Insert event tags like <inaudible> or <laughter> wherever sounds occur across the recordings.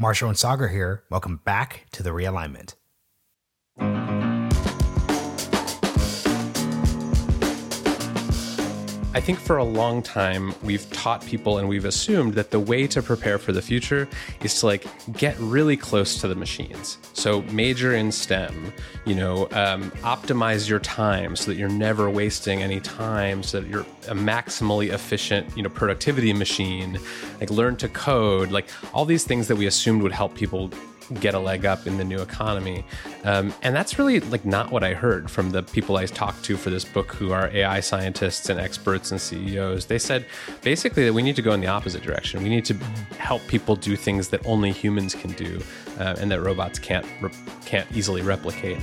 Marshall and Saagar here. Welcome back to the realignment. I think for a long time we've taught people and we've assumed that the way to prepare for the future is to like get really close to the machines. So major in STEM, you know, um, optimize your time so that you're never wasting any time, so that you're a maximally efficient, you know, productivity machine. Like learn to code, like all these things that we assumed would help people get a leg up in the new economy. Um, and that's really like not what I heard from the people I talked to for this book who are AI scientists and experts and CEOs. They said basically that we need to go in the opposite direction. We need to help people do things that only humans can do uh, and that robots can't re- can't easily replicate.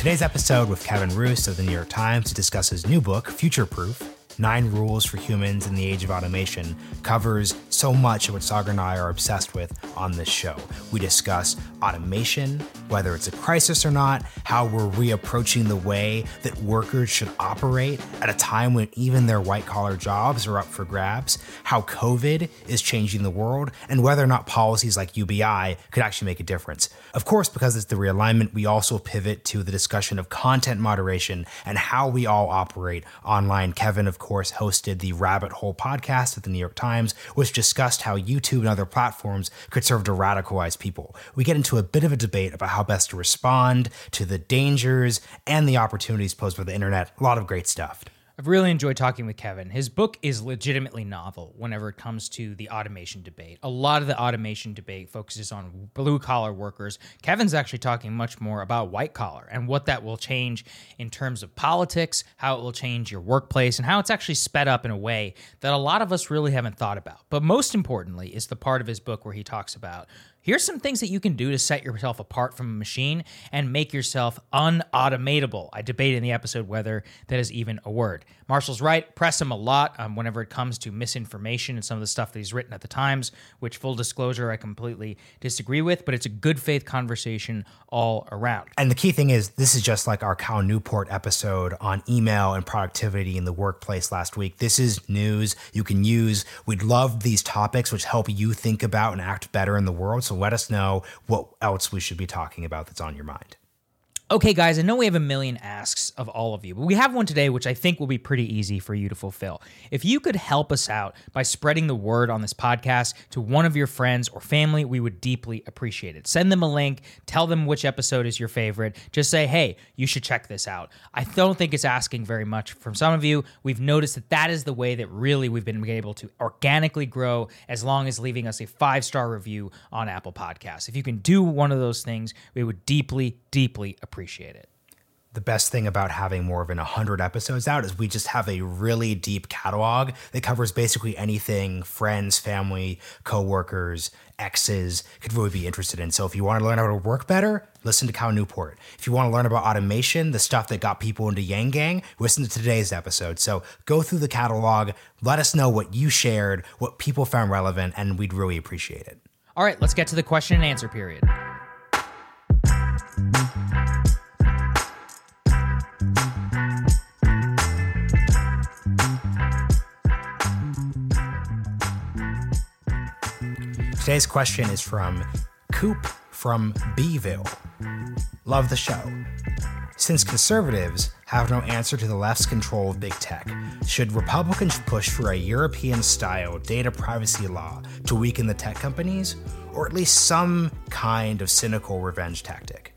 Today's episode with Kevin Roose of the New York Times to discuss his new book, Futureproof Nine Rules for Humans in the Age of Automation, covers so much of what Saagar and I are obsessed with on this show. We discuss automation, whether it's a crisis or not, how we're reapproaching the way that workers should operate at a time when even their white collar jobs are up for grabs, how COVID is changing the world, and whether or not policies like UBI could actually make a difference. Of course, because it's the realignment, we also pivot to the discussion of content moderation and how we all operate online. Kevin, of course, hosted the Rabbit Hole podcast at the New York Times, which discussed how YouTube and other platforms could serve to radicalize people. We get into a bit of a debate about how best to respond to the dangers and the opportunities posed by the internet. A lot of great stuff. I've really enjoyed talking with Kevin. His book is legitimately novel whenever it comes to the automation debate. A lot of the automation debate focuses on blue collar workers. Kevin's actually talking much more about white collar and what that will change in terms of politics, how it will change your workplace, and how it's actually sped up in a way that a lot of us really haven't thought about. But most importantly is the part of his book where he talks about Here's some things that you can do to set yourself apart from a machine and make yourself unautomatable. I debate in the episode whether that is even a word. Marshall's right. Press him a lot um, whenever it comes to misinformation and some of the stuff that he's written at the Times, which, full disclosure, I completely disagree with, but it's a good faith conversation all around. And the key thing is, this is just like our Cal Newport episode on email and productivity in the workplace last week. This is news you can use. We'd love these topics, which help you think about and act better in the world. So let us know what else we should be talking about that's on your mind. Okay, guys, I know we have a million asks of all of you, but we have one today which I think will be pretty easy for you to fulfill. If you could help us out by spreading the word on this podcast to one of your friends or family, we would deeply appreciate it. Send them a link, tell them which episode is your favorite. Just say, hey, you should check this out. I don't think it's asking very much from some of you. We've noticed that that is the way that really we've been able to organically grow as long as leaving us a five star review on Apple Podcasts. If you can do one of those things, we would deeply, deeply appreciate appreciate it. The best thing about having more than 100 episodes out is we just have a really deep catalog that covers basically anything friends, family, coworkers, exes could really be interested in. So if you want to learn how to work better, listen to Cal Newport. If you want to learn about automation, the stuff that got people into Yang Gang, listen to today's episode. So go through the catalog, let us know what you shared, what people found relevant, and we'd really appreciate it. All right, let's get to the question and answer period. Today's question is from Coop from Beeville. Love the show. Since conservatives have no answer to the left's control of big tech, should Republicans push for a European style data privacy law to weaken the tech companies, or at least some kind of cynical revenge tactic?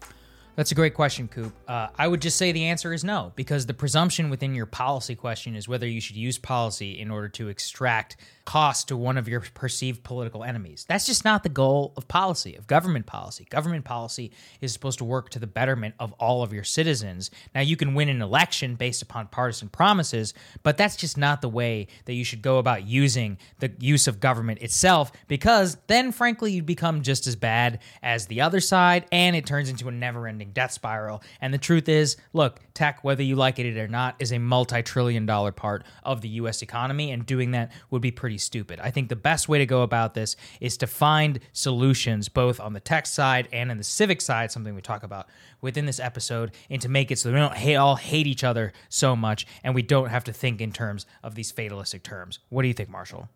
That's a great question, Coop. Uh, I would just say the answer is no, because the presumption within your policy question is whether you should use policy in order to extract cost to one of your perceived political enemies. That's just not the goal of policy, of government policy. Government policy is supposed to work to the betterment of all of your citizens. Now, you can win an election based upon partisan promises, but that's just not the way that you should go about using the use of government itself, because then, frankly, you become just as bad as the other side, and it turns into a never ending death spiral. And the truth is, look, tech, whether you like it or not, is a multi-trillion-dollar part of the U.S. economy, and doing that would be pretty stupid. I think the best way to go about this is to find solutions both on the tech side and in the civic side, something we talk about within this episode, and to make it so we don't hate, all hate each other so much, and we don't have to think in terms of these fatalistic terms. What do you think, Marshall?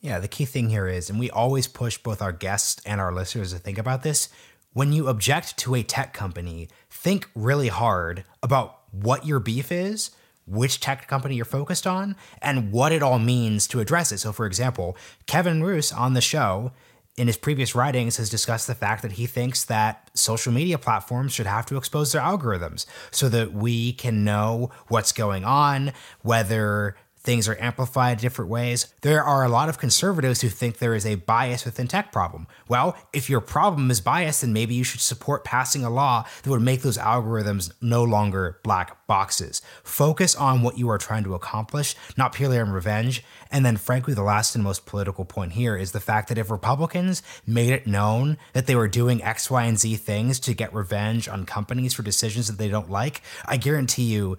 Yeah, the key thing here is, and we always push both our guests and our listeners to think about this. When you object to a tech company, think really hard about what your beef is, which tech company you're focused on, and what it all means to address it. So, for example, Kevin Roose on the show in his previous writings has discussed the fact that he thinks that social media platforms should have to expose their algorithms so that we can know what's going on, whether things are amplified different ways. There are a lot of conservatives who think there is a bias within tech problem. Well, if your problem is bias, then maybe you should support passing a law that would make those algorithms no longer black boxes. Focus on what you are trying to accomplish, not purely on revenge. And then, frankly, the last and most political point here is the fact that if Republicans made it known that they were doing X, Y, and Z things to get revenge on companies for decisions that they don't like, I guarantee you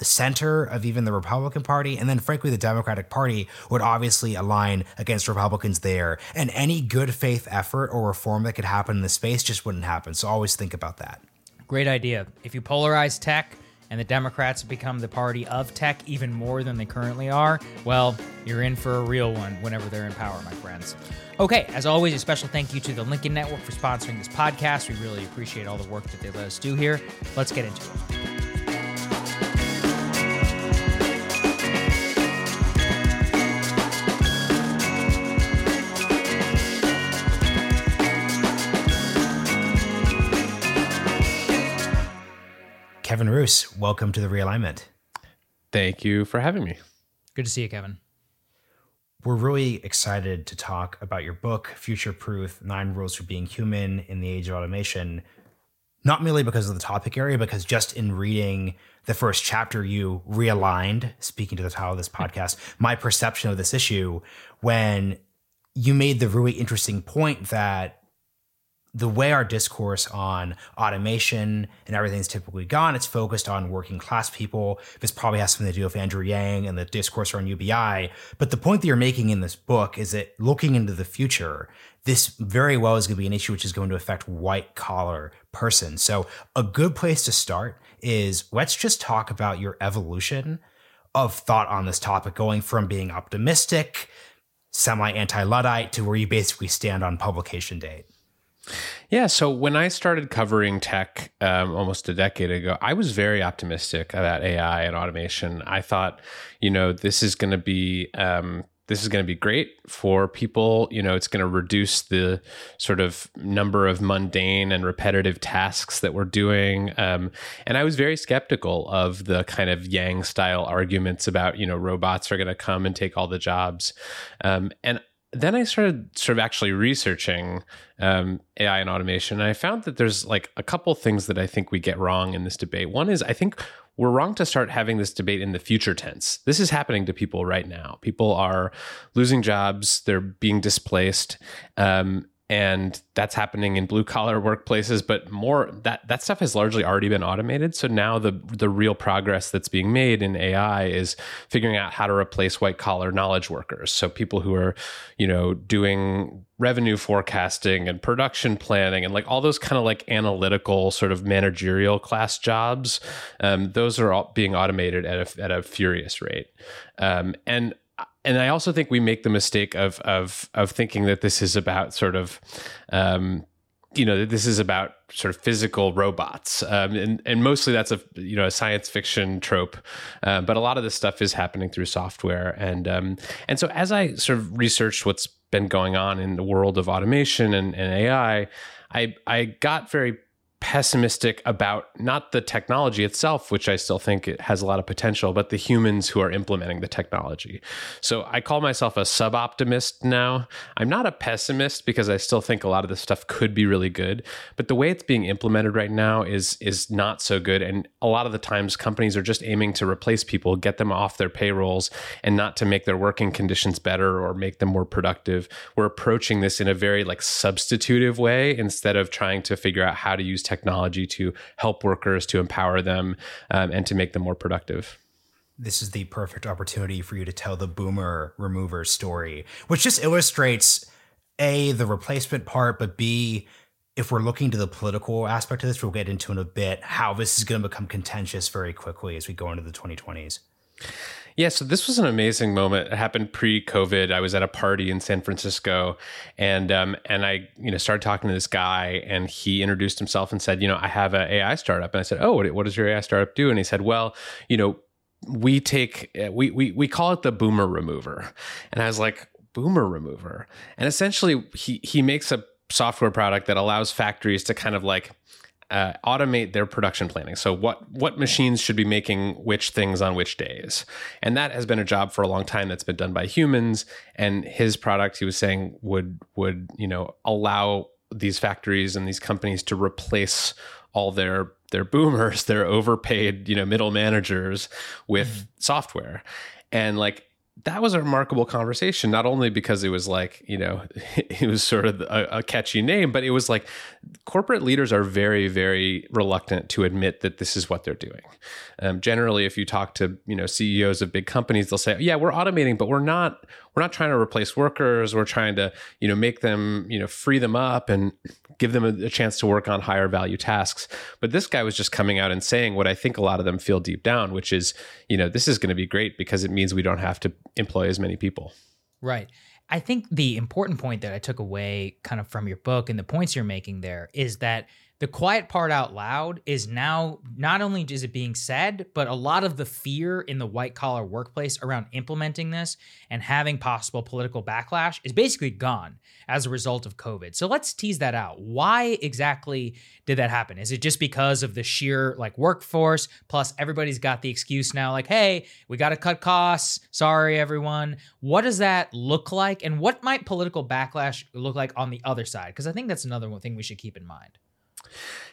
the center of even the Republican Party, and then frankly, the Democratic Party would obviously align against Republicans there. And any good faith effort or reform that could happen in the space just wouldn't happen. So always think about that. Great idea. If you polarize tech, and the Democrats become the party of tech even more than they currently are, well, you're in for a real one whenever they're in power, my friends. Okay, as always, a special thank you to the Lincoln Network for sponsoring this podcast. We really appreciate all the work that they let us do here. Let's get into it. Kevin Roose, welcome to the realignment. Thank you for having me. Good to see you, Kevin. We're really excited to talk about your book, Futureproof Nine Rules for Being Human in the Age of Automation. Not merely because of the topic area, because just in reading the first chapter, you realigned, speaking to the title of this podcast, my perception of this issue when you made the really interesting point that the way our discourse on automation and everything's typically gone, it's focused on working class people. This probably has something to do with Andrew Yang and the discourse around UBI. But the point that you're making in this book is that looking into the future, this very well is going to be an issue which is going to affect white collar person. So a good place to start is let's just talk about your evolution of thought on this topic, going from being optimistic, semi anti Luddite to where you basically stand on publication date. Yeah. So when I started covering tech um, almost a decade ago, I was very optimistic about AI and automation. I thought, you know, this is going to be um, this is going to be great for people. You know, it's going to reduce the sort of number of mundane and repetitive tasks that we're doing. Um, and I was very skeptical of the kind of Yang style arguments about, you know, robots are going to come and take all the jobs. Um, and then I started sort of actually researching um, AI and automation. And I found that there's like a couple things that I think we get wrong in this debate. One is I think we're wrong to start having this debate in the future tense. This is happening to people right now. People are losing jobs, they're being displaced. Um, and that's happening in blue collar workplaces but more that that stuff has largely already been automated. So now the the real progress that's being made in AI is figuring out how to replace white collar knowledge workers. So people who are you know doing revenue forecasting and production planning and like all those kind of like analytical sort of managerial class jobs um, those are all being automated at a, at a furious rate. Um, and and I also think we make the mistake of of of thinking that this is about sort of um, you know this is about sort of physical robots. Um, and, and mostly that's a you know a science fiction trope. Uh, but a lot of this stuff is happening through software. And um, and so as i sort of researched what's been going on in the world of automation and, and ai i i got very pessimistic about not the technology itself, which I still think it has a lot of potential, but the humans who are implementing the technology. So I call myself a sub optimist now. I'm not a pessimist because I still think a lot of this stuff could be really good, but the way it's being implemented right now is is not so good. And a lot of the times companies are just aiming to replace people, get them off their payrolls, and not to make their working conditions better or make them more productive. We're approaching this in a very like substitutive way instead of trying to figure out how to use technology to help workers, to empower them, um, and to make them more productive this is the perfect opportunity for you to tell the boomer remover story, which just illustrates A, the replacement part, but B, if we're looking to the political aspect of this, we'll get into in a bit how this is going to become contentious very quickly as we go into the 2020s. Yeah, so this was an amazing moment. It happened pre-COVID. I was at a party in San Francisco, and um, and I you know started talking to this guy, and he introduced himself and said, you know, I have an AI startup, and I said, oh, what, what does your AI startup do? And he said, well, you know, we take we we we call it the boomer remover, and I was like, boomer remover, and essentially he he makes a software product that allows factories to kind of like uh, automate their production planning. So what what machines should be making which things on which days, and that has been a job for a long time that's been done by humans. And his product, he was saying, would would you know allow these factories and these companies to replace all their their boomers, <laughs> their overpaid you know middle managers with mm-hmm. software, and like that was a remarkable conversation not only because it was like you know <laughs> it was sort of a, a, catchy name but it was like corporate leaders are very very reluctant to admit that this is what they're doing. Um, generally if you talk to you know ceos of big companies they'll say yeah we're automating but we're not we're not trying to replace workers. We're trying to you know make them you know free them up. And give them a, a, chance to work on higher value tasks. But this guy was just coming out and saying what i think a lot of them feel deep down which is you know this is going to be great because it means we don't have to employ as many people. Right. I think the important point that i took away kind of from your book and the points you're making there is that the quiet part out loud is now not only is it being said, but a lot of the fear in the white collar workplace around implementing this and having possible political backlash is basically gone as a result of COVID. So let's tease that out. Why exactly did that happen? Is it just because of the sheer like workforce? Plus, everybody's got the excuse now, like, hey, we got to cut costs. Sorry, everyone. What does that look like? And what might political backlash look like on the other side? Because I think that's another thing we should keep in mind.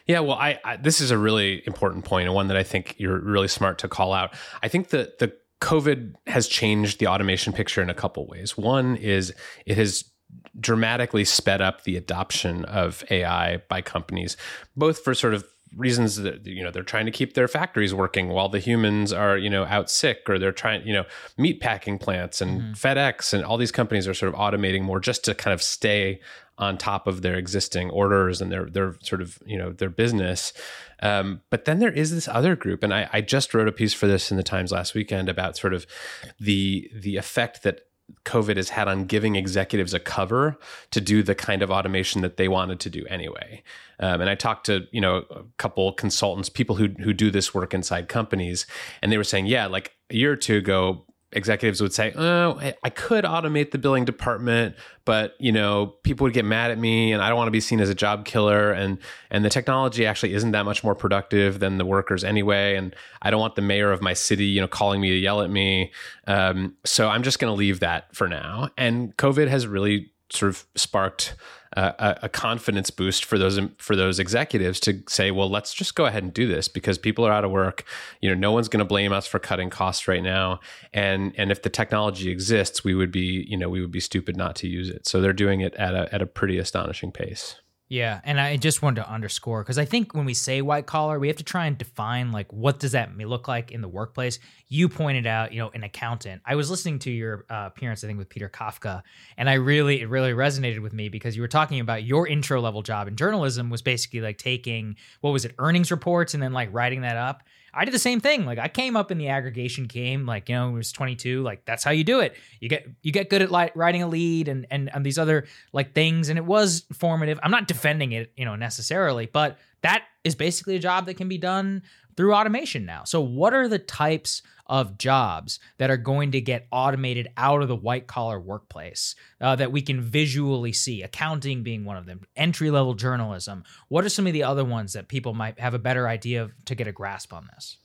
Yeah, well, I, I, this is a really important point and one that I think you're really smart to call out. I think that the COVID has changed the automation picture in a couple ways. One is it has dramatically sped up the adoption of AI by companies, both for sort of reasons that you know they're trying to keep their factories working while the humans are you know out sick or they're trying you know meat packing plants and mm-hmm. FedEx and all these companies are sort of automating more just to kind of stay on top of their existing orders and their their sort of you know their business. Um, but then there is this other group, and I, I just wrote a piece for this in the Times last weekend about sort of the the effect that COVID has had on giving executives a cover to do the kind of automation that they wanted to do anyway. Um, and I talked to you know a couple consultants, people who who do this work inside companies, and they were saying, yeah, like a year or two ago, executives would say, "Oh, I could automate the billing department, but you know, people would get mad at me, and I don't want to be seen as a job killer, and and the technology actually isn't that much more productive than the workers anyway, and I don't want the mayor of my city, you know, calling me to yell at me. Um, so I'm just going to leave that for now." And COVID has really sort of sparked a, a, confidence boost for those for those executives to say, well, let's just go ahead and do this because people are out of work. You know, no one's going to blame us for cutting costs right now, and and if the technology exists, we would be you know we would be stupid not to use it. So they're doing it at a at a pretty astonishing pace. Yeah, and I just wanted to underscore because I think when we say white collar, we have to try and define like what does that look like in the workplace. You pointed out, you know, an accountant. I was listening to your uh, appearance, I think, with Peter Kafka, and I really it really resonated with me because you were talking about your intro level job in journalism was basically like taking what was it earnings reports and then like writing that up. I did the same thing. Like I came up in the aggregation game, like you know, it was 22. Like that's how you do it. You get you get good at li- writing a lead and, and and these other like things, and it was formative. I'm not defending it, you know, necessarily, but that is basically a job that can be done through automation now. So what are the types of jobs that are going to get automated out of the white collar workplace uh, that we can visually see, accounting being one of them, entry level journalism. What are some of the other ones that people might have a better idea of to get a grasp on this?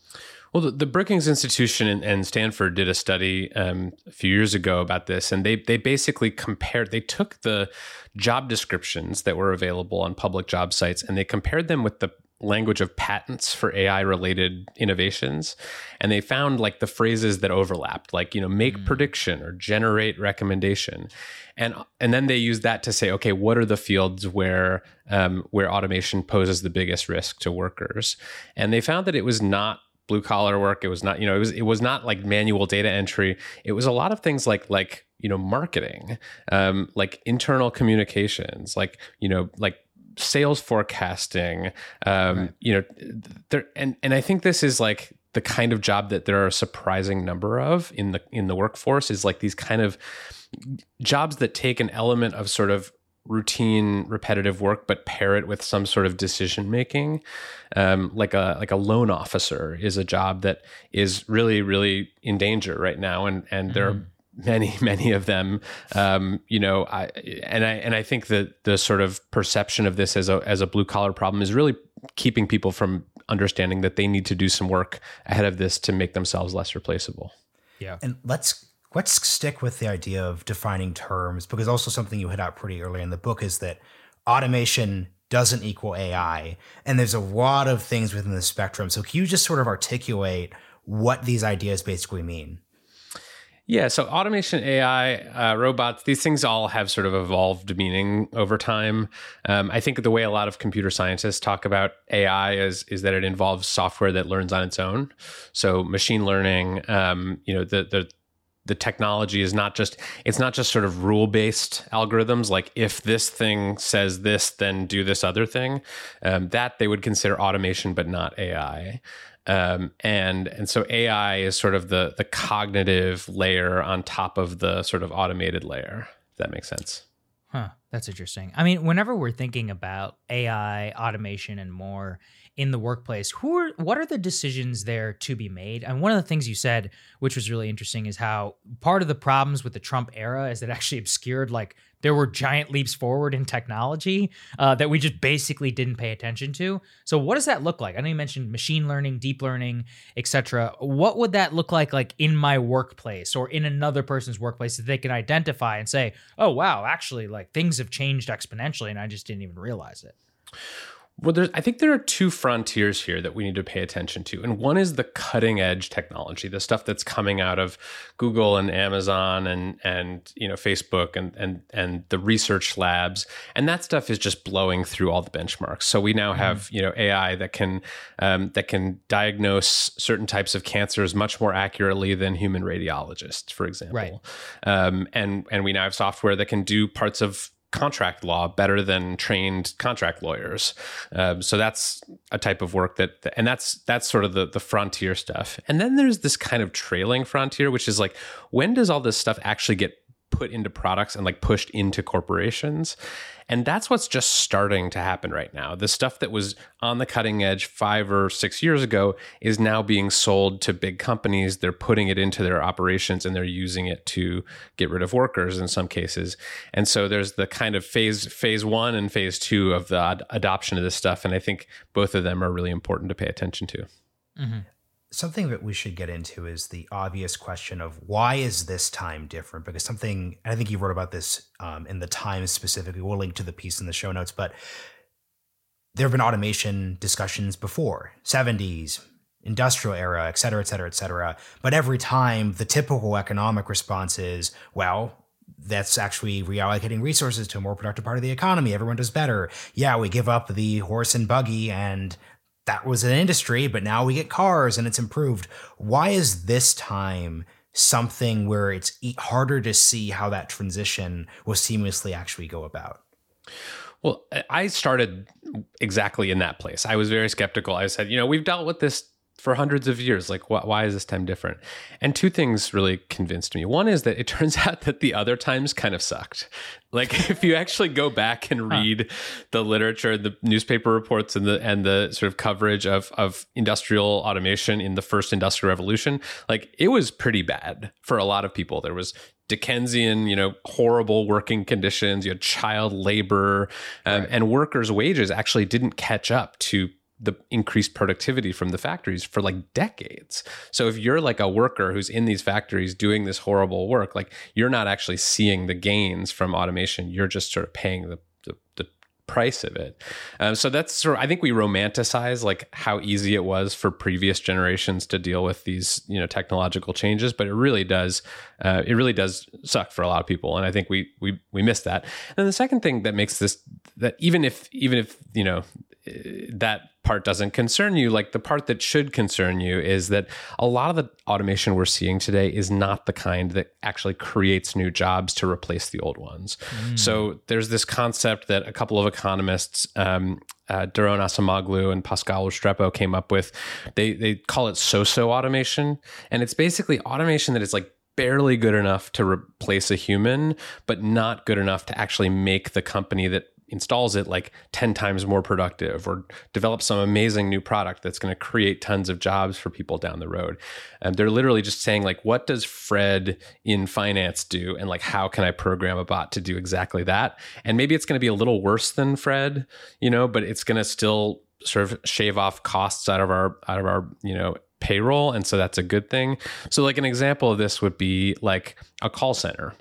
Well, the, the Brookings Institution and, Stanford did a study um, a few years ago about this, and they they basically compared. They took the job descriptions that were available on public job sites, and they compared them with the language of patents for AI related innovations. And they found like the phrases that overlapped, like, you know, make mm. prediction or generate recommendation. And and then they use that to say, okay, what are the fields where um, where automation poses the biggest risk to workers? And they found that it was not blue collar work. It was not, you know, it was it was not like manual data entry. It was a lot of things like like you know marketing, um, like internal communications, like you know like sales forecasting. Um, right. You know, there and and I think this is like the kind of job that there are a surprising number of in the in the workforce is like these kind of jobs that take an element of sort of routine repetitive work but pair it with some sort of decision making um, like a like a loan officer is a job that is really really in danger right now and and mm-hmm. there are. Many <laughs> many of them um, you know I and I and I think that the sort of perception of this as a as a blue collar problem is really keeping people from understanding that they need to do some work ahead of this to make themselves less replaceable yeah and let's let's stick with the idea of defining terms because also something you hit out pretty early in the book is that automation doesn't equal AI. And there's a lot of things within the spectrum. So can you just sort of articulate what these ideas basically mean? Yeah, so automation, AI, uh, robots, these things all have sort of evolved meaning over time. Um, I think the way a lot of computer scientists talk about AI is is that it involves software that learns on its own. So machine learning, um, you know, the the the technology is not just it's not just sort of rule based algorithms like if this thing says this then do this other thing um, that they would consider automation but not ai um, and and so ai is sort of the the cognitive layer on top of the sort of automated layer if that makes sense. Huh that's interesting. I mean whenever we're thinking about ai automation and more in the workplace who are what are the decisions there to be made? And one of the things you said which was really interesting is how part of the problems with the trump era is that actually obscured like there were giant leaps forward in technology uh, that we just basically didn't pay attention to. So what does that look like? I know you mentioned machine learning deep learning etc what would that look like like in my workplace or in another person's workplace that they can identify and say oh wow actually like things have changed exponentially and i just didn't even realize it well, there's, I think there are two frontiers here that we need to pay attention to. And one is the cutting edge technology, the stuff that's coming out of Google and Amazon and and you know Facebook and and and the research labs. And that stuff is just blowing through all the benchmarks. So we now mm-hmm. have you know AI that can um, that can diagnose certain types of cancers much more accurately than human radiologists, for example. Right. Um, and and we now have software that can do parts of contract law better than trained contract lawyers. Um, so that's a type of work that, and that's that's sort of the the frontier stuff. And then there's this kind of trailing frontier, which is like, when does all this stuff actually get put into products and like pushed into corporations. And that's what's just starting to happen right now. The stuff that was on the cutting edge five or six years ago is now being sold to big companies. They're putting it into their operations and they're using it to get rid of workers in some cases. And so there's the kind of phase phase one and phase two of the ad- adoption of this stuff. And I think both of them are really important to pay attention to. Mm-hmm something that we should get into is the obvious question of why is this time different? Because something I think you wrote about this um, in the Times specifically. We'll link to the piece in the show notes, but there have been automation discussions before, 70s, industrial era, et cetera, et cetera, et cetera. But every time the typical economic response is, well, that's actually reallocating resources to a more productive part of the economy. Everyone does better. Yeah, we give up the horse and buggy and that was an industry, but now we get cars and it's improved. Why is this time something where it's harder to see how that transition will seamlessly actually go about? Well, I started exactly in that place. I was very skeptical. I said, you know, we've dealt with this for hundreds of years. Like, wh- why is this time different? And two things really convinced me. One is that it <laughs> turns out that the other times kind of sucked. Like, <laughs> if you actually go back and read huh. the literature, the newspaper reports, and the and the sort of coverage of of industrial automation in the first industrial revolution, like it was pretty bad for a lot of people. There was Dickensian, you know, horrible working conditions. You had child labor, um, right. and workers' wages actually didn't catch up to the increased productivity from the factories for like decades. So if you're like a worker who's in these factories doing this horrible work, like you're not actually seeing the gains from automation. You're just sort of paying the the, the price of it. Um, so that's sort of, I think we romanticize like how easy it was for previous generations to deal with these, you know, technological changes, but it really does, uh, it really does suck for a lot of people. And I think we, we, we miss that. And the second thing that makes this, that even if, even if, you know, that part doesn't concern you like the part that should concern you is that a lot of the automation we're seeing today is not the kind that actually creates new jobs to replace the old ones mm. so there's this concept that a couple of economists um, uh, Daron Acemoglu and Pascal Restrepo came up with. They they call it so-so automation, and it's basically automation that is like barely good enough to replace a human, but not good enough to actually make the company that installs it like 10 times more productive or develops some amazing new product that's going to create tons of jobs for people down the road. And they're literally just saying like what does Fred in finance do and like how can I program a bot to do exactly that? And maybe it's going to be a little worse than Fred, you know, but it's going to still sort of shave off costs out of our out of our, you know, payroll and so that's a good thing. So like an example of this would be like a call center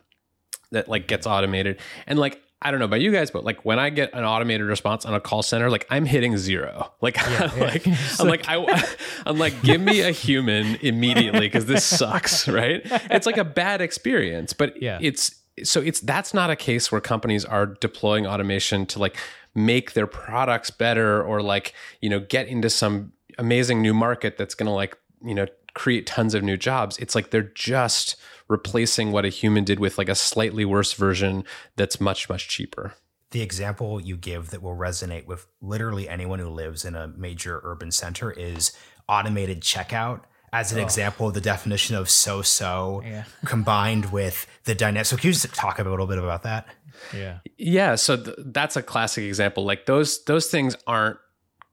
that like gets automated and like I don't know about you guys, but like when I get an automated response on a call center, like I'm hitting zero. <laughs> Like, yeah, I'm, yeah. like <laughs> I'm like I, <laughs> I'm like, give me a human immediately because this sucks, right? It's like a bad experience, but yeah. it's so it's that's not a case where companies are deploying automation to like make their products better or like you know get into some amazing new market that's going to like you know create tons of new jobs. It's like they're just replacing what a human did with like a slightly worse version that's much, much cheaper. The example you give that will resonate with literally anyone who lives in a major urban center is automated checkout as an oh. example of the definition of so so yeah. combined with the dynamic. So, can you just talk a little bit about that? Yeah. Yeah. So, th- that's a classic example. Like, those, those things aren't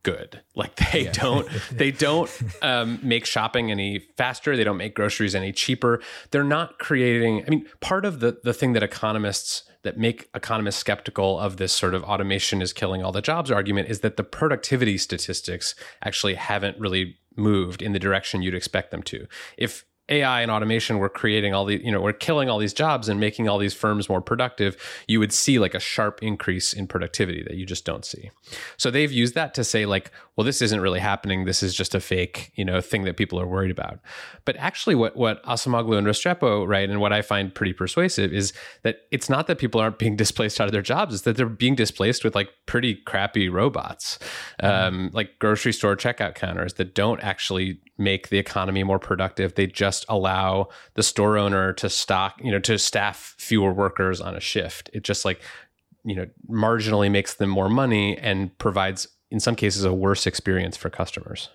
good. Like they yeah. don't <laughs> they don't um, make shopping any faster. They don't make groceries any cheaper. They're not creating. I mean, part of the the thing that economists that make economists skeptical of this sort of automation is killing all the jobs argument is that the productivity statistics actually haven't really moved in the direction you'd expect them to. If AI and automation were creating all the, you know, we're killing all these jobs and making all these firms more productive, you would see like a sharp increase in productivity that you just don't see. So they've used that to say like, well, this isn't really happening. This is just a fake, you know, thing that people are worried about. But actually, what what Acemoglu and Restrepo right, and what I find pretty persuasive is that it's not that people aren't being <laughs> displaced out of their jobs; it's that they're being displaced with like pretty crappy robots, mm-hmm. um, like grocery store checkout counters that don't actually make the economy more productive. They just allow the store owner to stock, you know, to staff fewer workers on a shift. It just like you know marginally makes them more money and provides in some cases a worse experience for customers.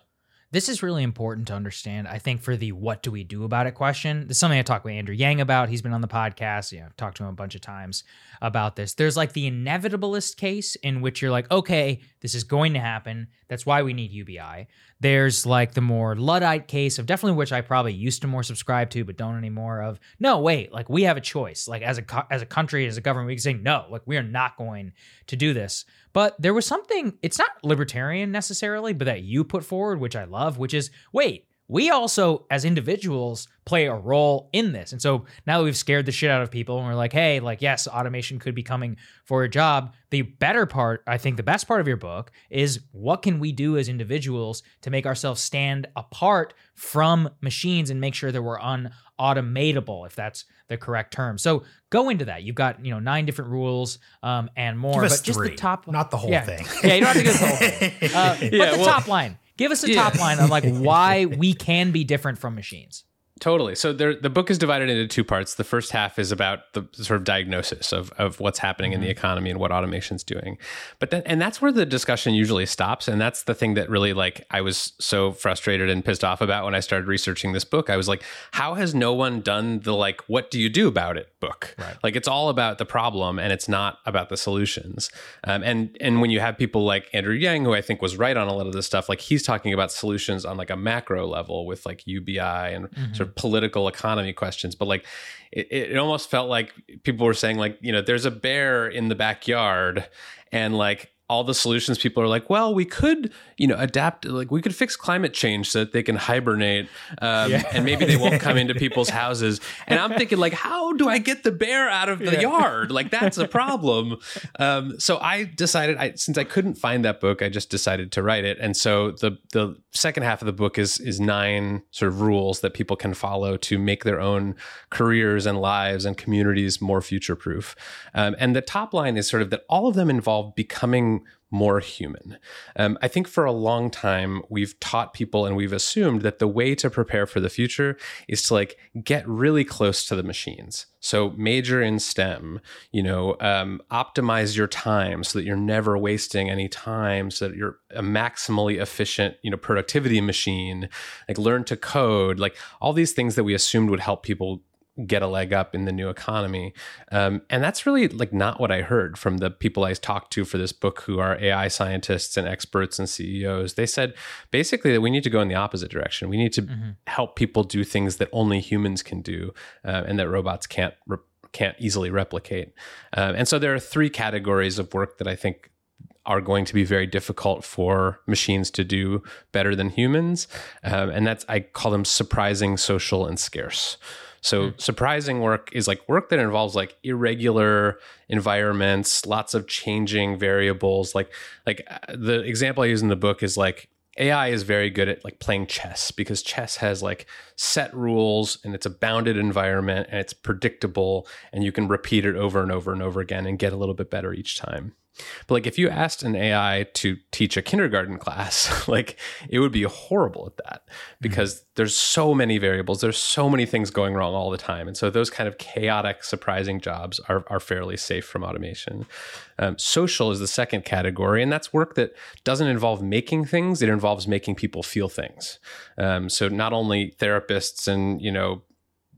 This is really important to understand. I think for the what do we do about it question, this is something I talked with Andrew Yang about. He's been on the podcast. Yeah, I've talked to him a bunch of times about this. There's like the inevitablest case in which you're like, okay, this is going to happen. That's why we need UBI. There's like the more Luddite case of definitely which I probably used to more subscribe to, but don't anymore. Of no, wait, like we have a choice. Like as a as a country, as a government, we can say no. Like we are not going to do this. But there was something, it's not libertarian necessarily, but that you put forward, which I love, which is wait, we also, as individuals, play a role in this. And so now that we've scared the shit out of people and we're like, hey, like, yes, automation could be coming for a job. The better part, I think the best part of your book is what can we do as individuals to make ourselves stand apart from machines and make sure that we're unautomatable, if that's the correct term. So go into that. You've got, you know, nine different rules um, and more, but just three, the top, not the whole yeah. thing. yeah, you don't have to get the whole thing. <laughs> Uh, yeah, but the well, top line. Give us a yeah. top line on like <laughs> why we can be different from machines. Totally. So there, the book is divided into two parts. The first half is about the sort of diagnosis of, of what's happening mm-hmm. in the mm-hmm. economy and what automation's doing. But then, and that's where the discussion usually stops. And that's the thing that really like I was so frustrated and pissed off about when I started researching this book. I was like, how has no one done the like, what do you do about it book? Right. Like it's all about the problem and it's not about the solutions. Um, and and when you have people like Andrew Yang, who I think was right on a lot of this stuff, like he's talking about solutions on like a macro level with like UBI and mm-hmm. sort of political economy questions, but like it, it almost felt like people were saying like, you know, there's a bear in the backyard and like all the solutions people are like well we could you know adapt like we could fix climate change so that they can hibernate um, yeah. and maybe they won't come into <laughs> people's houses. And i'm thinking like how do i get the bear out of the yeah. yard? Like that's a <laughs> problem. Um, so i decided I, since i couldn't find that book i just decided to write it. And so the the second half of the book is is nine sort of rules that people can follow to make their own careers and lives and communities more future proof um, and the top line is sort of that all of them involve becoming more human. Um, I think for a long time, we've taught people and we've assumed that the way to prepare for the future is to like get really close to the machines. So major in STEM, you know, um, optimize your time so that you're never wasting any time, so that you're a maximally efficient, you know, productivity machine. Like learn to code, like all these things that we assumed would help people get a leg up in the new economy. Um, and that's really like not what I heard from the people I talked to for this book who are AI scientists and experts and CEOs. They said basically that we need to go in the opposite direction. We need to mm-hmm. help people do things that only humans can do uh, and that robots can't re- can't easily replicate. Uh, and so there are three categories of work that I think are going to be very difficult for machines to do better than humans. Um, and that's, I call them surprising, social, and scarce. So mm. surprising work is like work that involves like irregular environments, lots of changing variables. Like like uh, the example I use in the book is like AI is very good at like playing chess because chess has like set rules and it's a bounded environment and it's predictable and you can repeat it over and over and over again and get a little bit better each time. But like if you asked an AI to teach a kindergarten class, <laughs> like it would be horrible at that because mm-hmm. there's so many variables, there's so many things going wrong all the time. And so those kind of chaotic, surprising jobs are, are fairly safe from automation. Um, social is the second category, and that's work that doesn't involve making things, it involves making people feel things. Um, so not only therapists and, you know,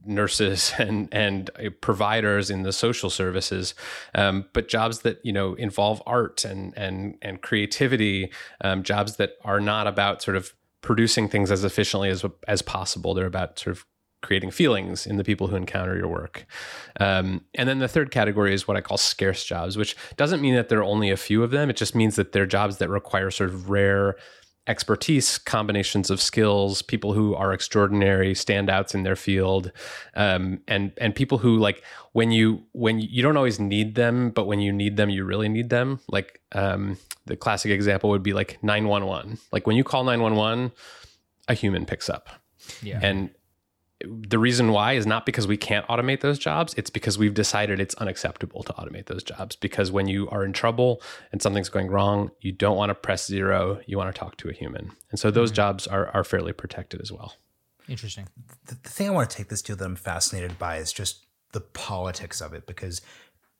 nurses <laughs> and and providers in the social services, um, but jobs that you know involve art and and and creativity, um, jobs that are not about sort of producing things as efficiently as as possible. They're about sort of creating feelings in the people who encounter your work. Um, and then the third category is what I call scarce jobs, which doesn't mean that there are only a few of them. It just means that they're jobs that require sort of rare expertise, combinations of skills, people who are extraordinary standouts in their field, um, and and people who like when you when you, you, don't always need them, but when you need them, you really need them. Like um, the classic example would be like nine one one. Like when you call nine one one, a human picks up. Yeah. And the reason why is not because we can't automate those jobs it's because we've decided it's unacceptable to automate those jobs. Because when you are in trouble and something's going wrong you don't want to press zero you want to talk to a human. And so those mm-hmm. jobs are, are fairly protected as well. Interesting. The, the thing i want to take this to that i'm fascinated by is just the politics of it because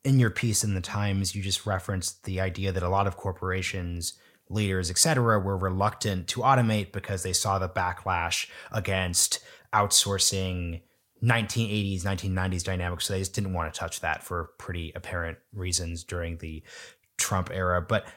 in your piece in the times you just referenced the idea that a lot of corporations leaders etc were reluctant to automate because they saw the backlash against outsourcing 1980s 1990s dynamics so they just didn't want to touch that for pretty apparent reasons during the trump era but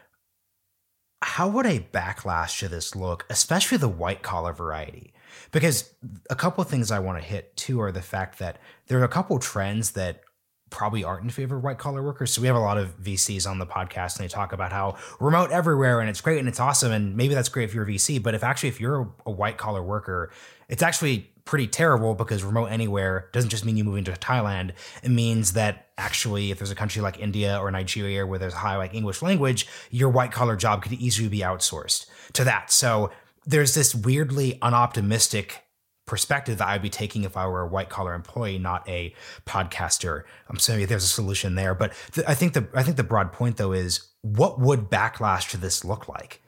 how would a backlash to this look especially the white collar variety because a couple things i want to hit too are the fact that there are a couple trends that probably aren't in favor of white collar workers. So we have a lot of VCs on the podcast and they talk about how remote everywhere and it's great and it's awesome. And maybe that's great if you're a VC, but if actually if you're a, a white collar worker, it's actually pretty terrible because remote anywhere doesn't just mean you moving to Thailand. It means that actually, if there's a country like India or Nigeria where there's a high like English language, your white collar job could easily be outsourced to that. So there's this weirdly unoptimistic perspective that I'd be taking if I were a white collar employee, not a podcaster. I'm sorry, there's a solution there, but th- I think the I think the broad point though is what would backlash to this look like?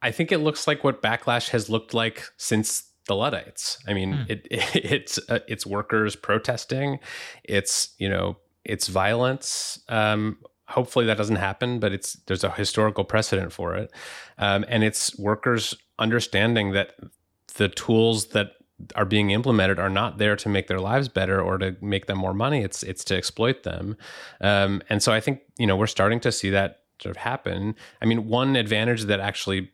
I think it looks like what backlash has looked like since the Luddites. I mean, mm. it, it, <laughs> it's uh, it's workers protesting, it's you know it's violence. Um, hopefully that doesn't happen, but it's there's a historical precedent for it, um, and it's workers understanding that the tools that are being implemented are not there to make their lives better or to make them more money. It's it's to exploit them, um, and so I think you know we're starting to see that sort of happen. I mean, one advantage that actually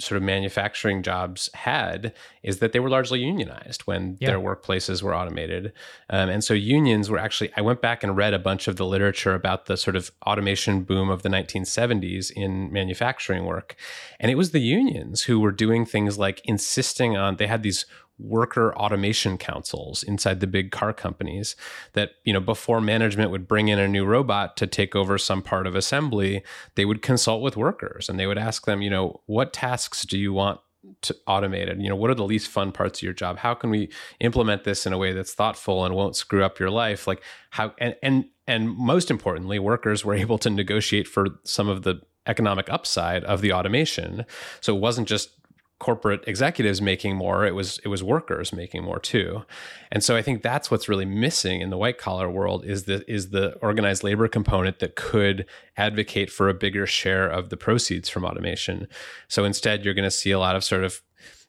sort of manufacturing jobs had is that they were largely unionized when yeah. their workplaces were automated. Um, and so unions were actually, I went back and read a bunch of the literature about the sort of automation boom of the 1970s in manufacturing work. And it was the unions who were doing things like insisting on, they had these worker automation councils inside the big car companies that you know before management would bring in a new robot to take over some part of assembly they would consult with workers and they would ask them you know what tasks do you want to automated you know what are the least fun parts of your job? How can we implement this in a way that's thoughtful and won't screw up your life? Like how and and and most importantly workers were <laughs> able to negotiate for some of the economic upside of the automation. So it wasn't just corporate executives making more it was it was workers making more too and so i think that's what's really missing in the white collar world is the is the organized labor component that could advocate for a bigger share of the proceeds from automation so instead you're going to see a lot of sort of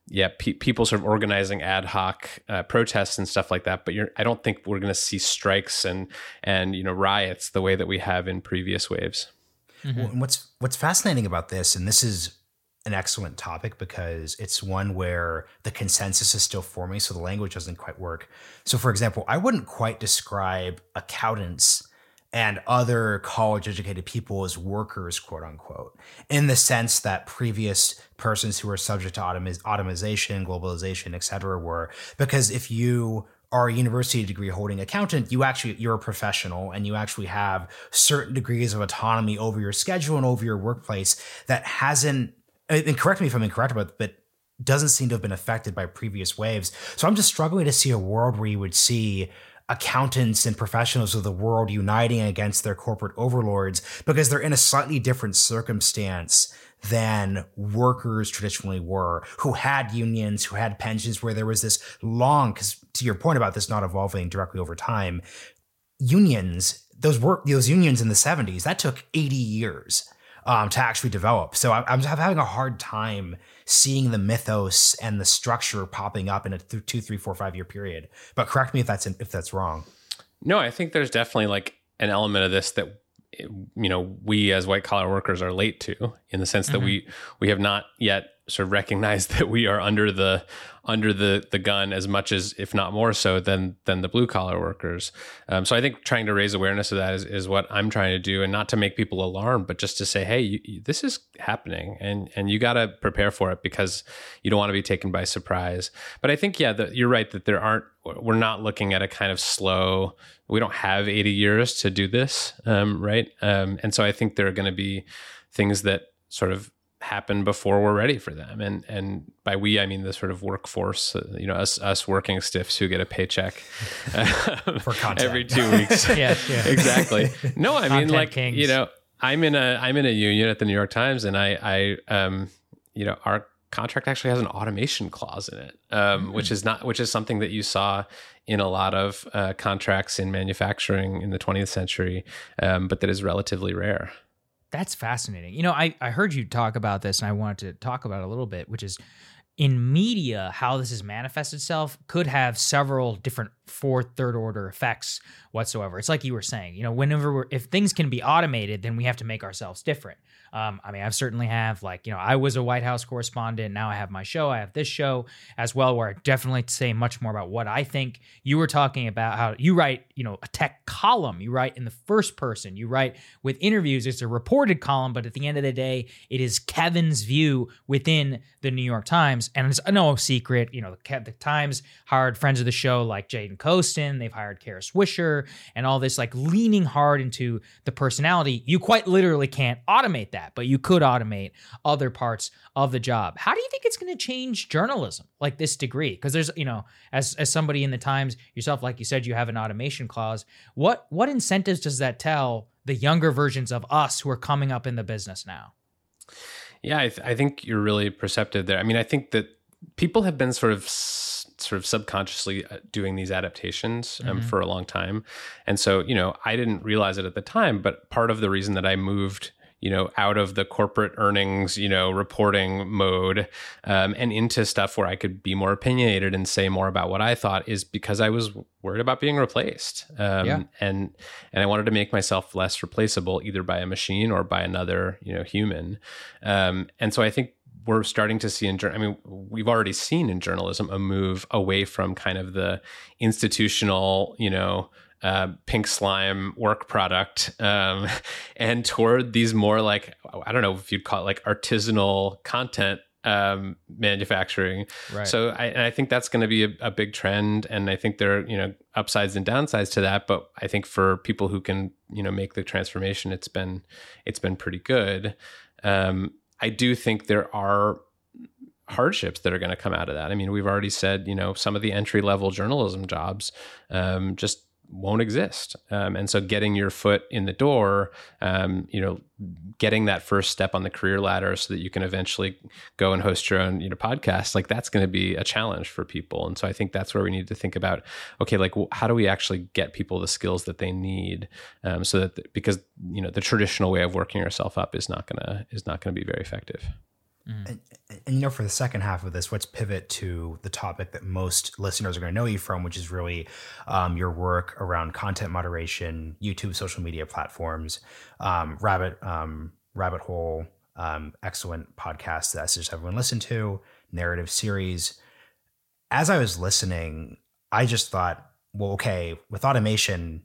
yeah, pe- people sort of organizing ad hoc uh, protests and stuff like that. But I don't think we're going to see strikes and and you know riots the way that we have in previous waves. Mm-hmm. What's what's fascinating about this, and this is an excellent topic because it's one where the consensus is still forming, so the language doesn't quite work. So, for example, I wouldn't quite describe accountants and other college educated people as workers, quote unquote, in the sense that previous persons who were subject to automation, globalization, et cetera, were. Because if you are a university degree holding accountant, you actually you're a professional and you actually have certain degrees of autonomy over your schedule and over your workplace that hasn't and correct me if I'm incorrect about, but doesn't seem to have been affected by previous waves. So I'm just struggling to see a world where you would see accountants and professionals of the world uniting against their corporate overlords because they're in a slightly different circumstance than workers traditionally were, who had unions, who had pensions, where there was this long, because to your point about this not evolving directly over time, unions, those work, those unions in the 70s, that took 80 years um, to actually develop. So I, I'm having a hard time seeing the mythos and the structure popping up in a th- two, three, four, five year period. But correct me if that's if that's wrong. No, I think there's definitely like an element of this that you know we as white collar workers are late to in the sense that mm-hmm. we we have not yet sort of recognize <laughs> that we are under the under the the gun as much as if not more so than than the blue collar workers. Um, so I think trying to raise awareness of that is, is what I'm trying to do, and not to make people alarmed, but just to say, hey, you, you, this is happening, and and you got to prepare for it because you don't want to be taken by surprise. But I think yeah, the, you're right that there aren't. We're not looking at a kind of slow. We don't have 80 years to do this, um, right? Um, and so I think there are going to be things that sort of happen before we're ready for them. And and by we, I mean the sort of workforce, uh, you know, us us working stiffs who get a paycheck <laughs> for content. every two weeks. <laughs> yeah, yeah, <laughs> exactly. No, I mean like kings. you know, I'm in a I'm in a union at the New York Times, and I I um you know our contract actually has an automation clause in it, um, mm-hmm. which is not which is something that you saw in a lot of uh, contracts in manufacturing in the 20th century, um, but that is relatively rare. That's fascinating. You know, I, I heard you talk about this and I wanted to talk about it a little bit, which is in media, how this has manifested itself could have several different fourth, third order effects whatsoever. It's like you were saying, you know, whenever if things can be automated, then we have to make ourselves different. Um, I mean, I've certainly have like, you know, I was a White House correspondent. Now I have my show. I have this show as well, where I definitely say much more about what I think. You were talking about how you write, you know, a tech column. You write in the first person. You write with interviews. It's a reported column, but at the end of the day, it is Kevin's view within the New York Times. And it's no secret, you know, the, the Times hired friends of the show like Jay Caspian Kang. They've hired Kara Swisher and all this, like leaning hard into the personality. You quite literally can't automate that that, but you could automate other parts of the job. How do you think it's going to change journalism like this degree? Because there's, you know, as as somebody in the Times yourself, like you said, you have an automation clause. What what incentives does that tell the younger versions of us who are coming up in the business now? Yeah, I, th- I think you're really perceptive there. I mean, I think that people have been sort of sort of subconsciously uh, doing these adaptations um, mm-hmm. for a long time. And so, you know, I didn't realize it at the time, but part of the reason that I moved you know, out of the corporate earnings, you know, reporting mode um, and into stuff where I could be more opinionated and say more about what I thought is because I was worried about being replaced. Um, yeah. And and I wanted to make myself less replaceable either by a machine or by another, you know, human. Um, and so I think we're starting to see in I mean we've already seen in journalism a move away from kind of the institutional you know uh, pink slime work product um, <laughs> and toward these more like I don't know if you'd call it like artisanal content um, manufacturing. Right. So I, I, think that's going to be a, a, big trend, and I think there are you know upsides and downsides to that. But I think for people who can you know make the transformation, it's been it's been pretty good. Um, I do think there are hardships that are going to come out of that. I mean, we've already said, you know, some of the entry level journalism jobs um, just won't exist. Um, and so getting your foot in the door, um, you know, getting that first step on the career ladder so that you can eventually go and host your own, you know, podcast, like that's going to be a challenge for people. And so I think that's where we need to think about, okay, like how do we actually get people the skills that they need? Um, so that, because, you know, the traditional way of working yourself up is not going to, is not going to be very effective. Mm. And, and, you know, for the second half of this, let's pivot to the topic that most listeners are going to know you from, which is really um, your work around content moderation, YouTube, social media platforms, um, Rabbit um, Rabbit Hole, um, excellent podcast that I suggest everyone listen to, narrative series. As I was listening, I just thought, well, okay, with automation,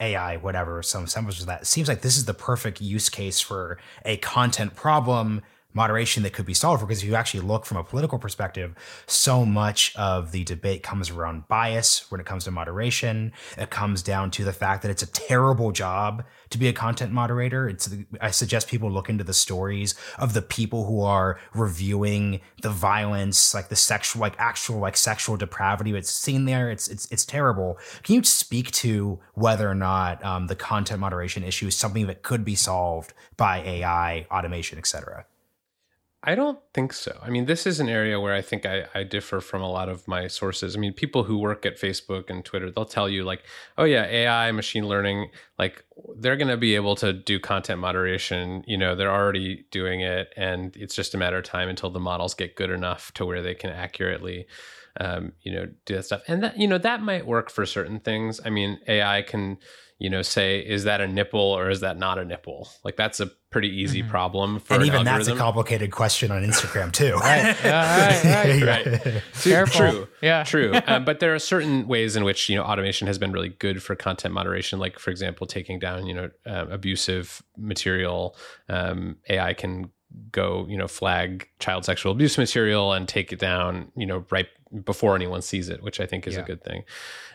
AI, whatever, some semblance of that, it seems like this is the perfect use case for a content problem moderation that could be solved for because if you actually look from a political perspective so much of the debate comes around bias when it comes to moderation. It comes down to the fact that it's a terrible job to be a content moderator. It's i suggest people look into the stories of the people who are reviewing the violence like the sexual like actual like sexual depravity. It's seen there. It's it's it's terrible. Can you speak to whether or not um, the content moderation issue is something that could be solved by ai automation etc I don't think so. I mean, this is an area where I think I, I, differ from a lot of my sources. I mean, people who work at Facebook and Twitter, they'll tell you, like, oh, yeah, AI, machine learning, like, they're going to be able to do content moderation. You know, they're already doing it. And it's just a matter of time until the models get good enough to where they can accurately, um, you know, do that stuff. And that, you know, that might work for certain things. I mean, AI can, you know, say, is that a nipple or is that not a nipple? Like that's a pretty easy mm-hmm. problem for and an even algorithm. that's a complicated question on Instagram too. <laughs> <laughs> right, right, right, right. Careful. True, yeah, true. Um, <laughs> but there are certain ways in which you know automation has been really good for content moderation. Like for example, taking down you know uh, abusive material. Um, AI can go you know flag child sexual abuse material and take it down you know right before anyone sees it which i think is yeah. a good thing.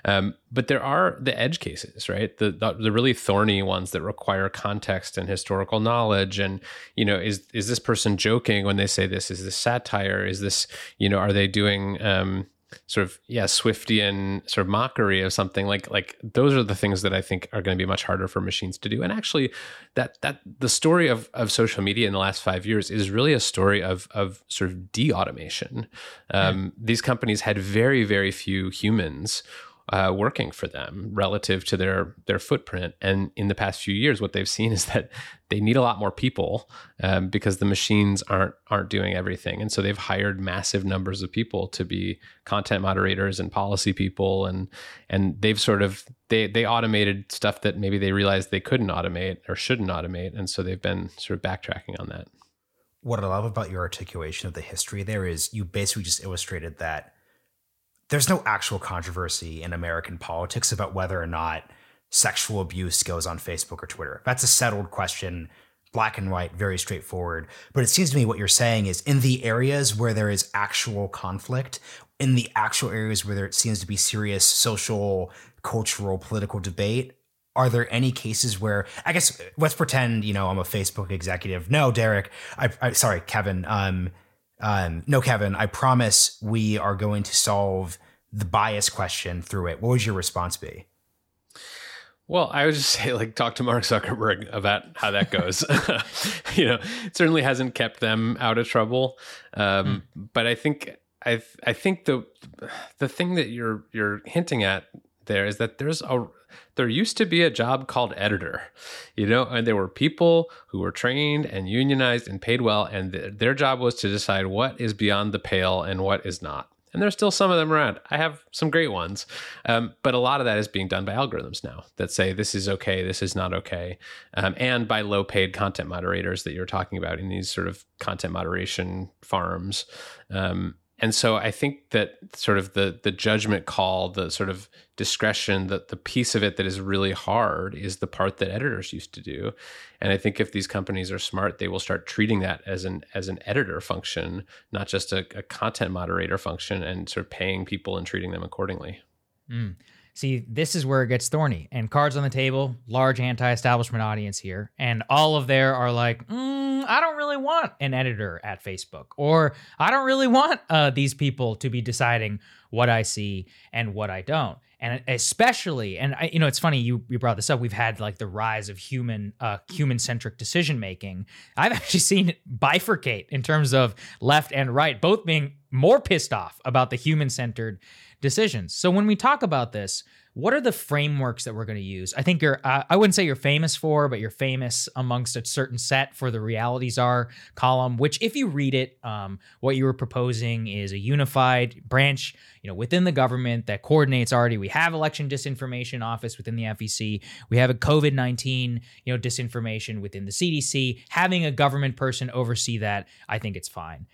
Um, but there are the edge cases right? The, the, the really thorny ones that require context and historical knowledge. And you know is is this person joking when they say this? Is this satire? Is this you know are they doing um, sort of yeah swiftian sort of mockery of something like like those are the things that i think are going to be much harder for machines to do. And actually that that the story of of social media in the last five years is really a story of of sort of de-automation. Um, these companies had very very few humans uh, working for them relative to their their footprint. And in the past few years, what they've seen <laughs> is that they need a lot more people um, because the machines aren't aren't doing everything. And so they've hired massive numbers of people to be content moderators and policy people, and and they've sort of they they automated stuff that maybe they realized they couldn't automate or shouldn't automate, and so they've been sort of backtracking on that. What I love about your articulation of the history there is you basically just illustrated that there's no actual controversy in American politics about whether or not sexual abuse goes on Facebook or Twitter. That's a settled question, black and white, very straightforward. But it seems to me what you're saying is in the areas where there is actual conflict, in the actual areas where there seems to be serious social, cultural, political debate, are there any cases where I guess let's pretend you know I'm a Facebook executive. No, Derek. I, I sorry, Kevin. Um, um, no, Kevin, I promise we are going to solve the bias question through it. What would your response be? Well, I would just <laughs> say, like, talk to Mark Zuckerberg about how that goes. <laughs> you know, it certainly hasn't kept them out of trouble, um, mm. but I think I I think the the thing that you're you're hinting at there is that there's a there used to be a job called editor, you know, and there were people who were trained and unionized and paid well, and th- their job was to decide what is beyond the pale and what is not. and there's still some of them around. I have some great ones, um, but a lot of that is being done by algorithms now that say this is okay, this is not okay, um, and by low paid content moderators that you're talking about in these sort of content moderation farms. Um, and so I think that sort of the the judgment call, the sort of discretion, that the piece of it that is really hard is the part that editors used to do. And I think if these companies are smart, they will start treating that as an as an editor function, not just a, a content moderator function, and sort of paying people and treating them accordingly. Mm. See, this is where it gets thorny. And cards on the table, large anti-establishment audience here, and all of there are like, mm, I don't really want an editor at Facebook, or I don't really want uh, these people to be deciding what I see and what I don't. And especially, and I, you know, it's funny you you brought this up. We've had like the rise of human uh, human centric decision making. I've <laughs> actually seen it bifurcate in terms of left and right, both being more pissed off about the human centered decisions. So when we talk about this, what are the frameworks that we're going to use? I think you're, uh, I wouldn't say you're famous for, but you're famous amongst a certain set for the reality czar column, which if you read it, um, what you were proposing is a unified branch, you know, within the government that coordinates already. We have election disinformation office within the FEC. We have a COVID-19, you know, disinformation within the CDC. Having a government person oversee that, I think it's fine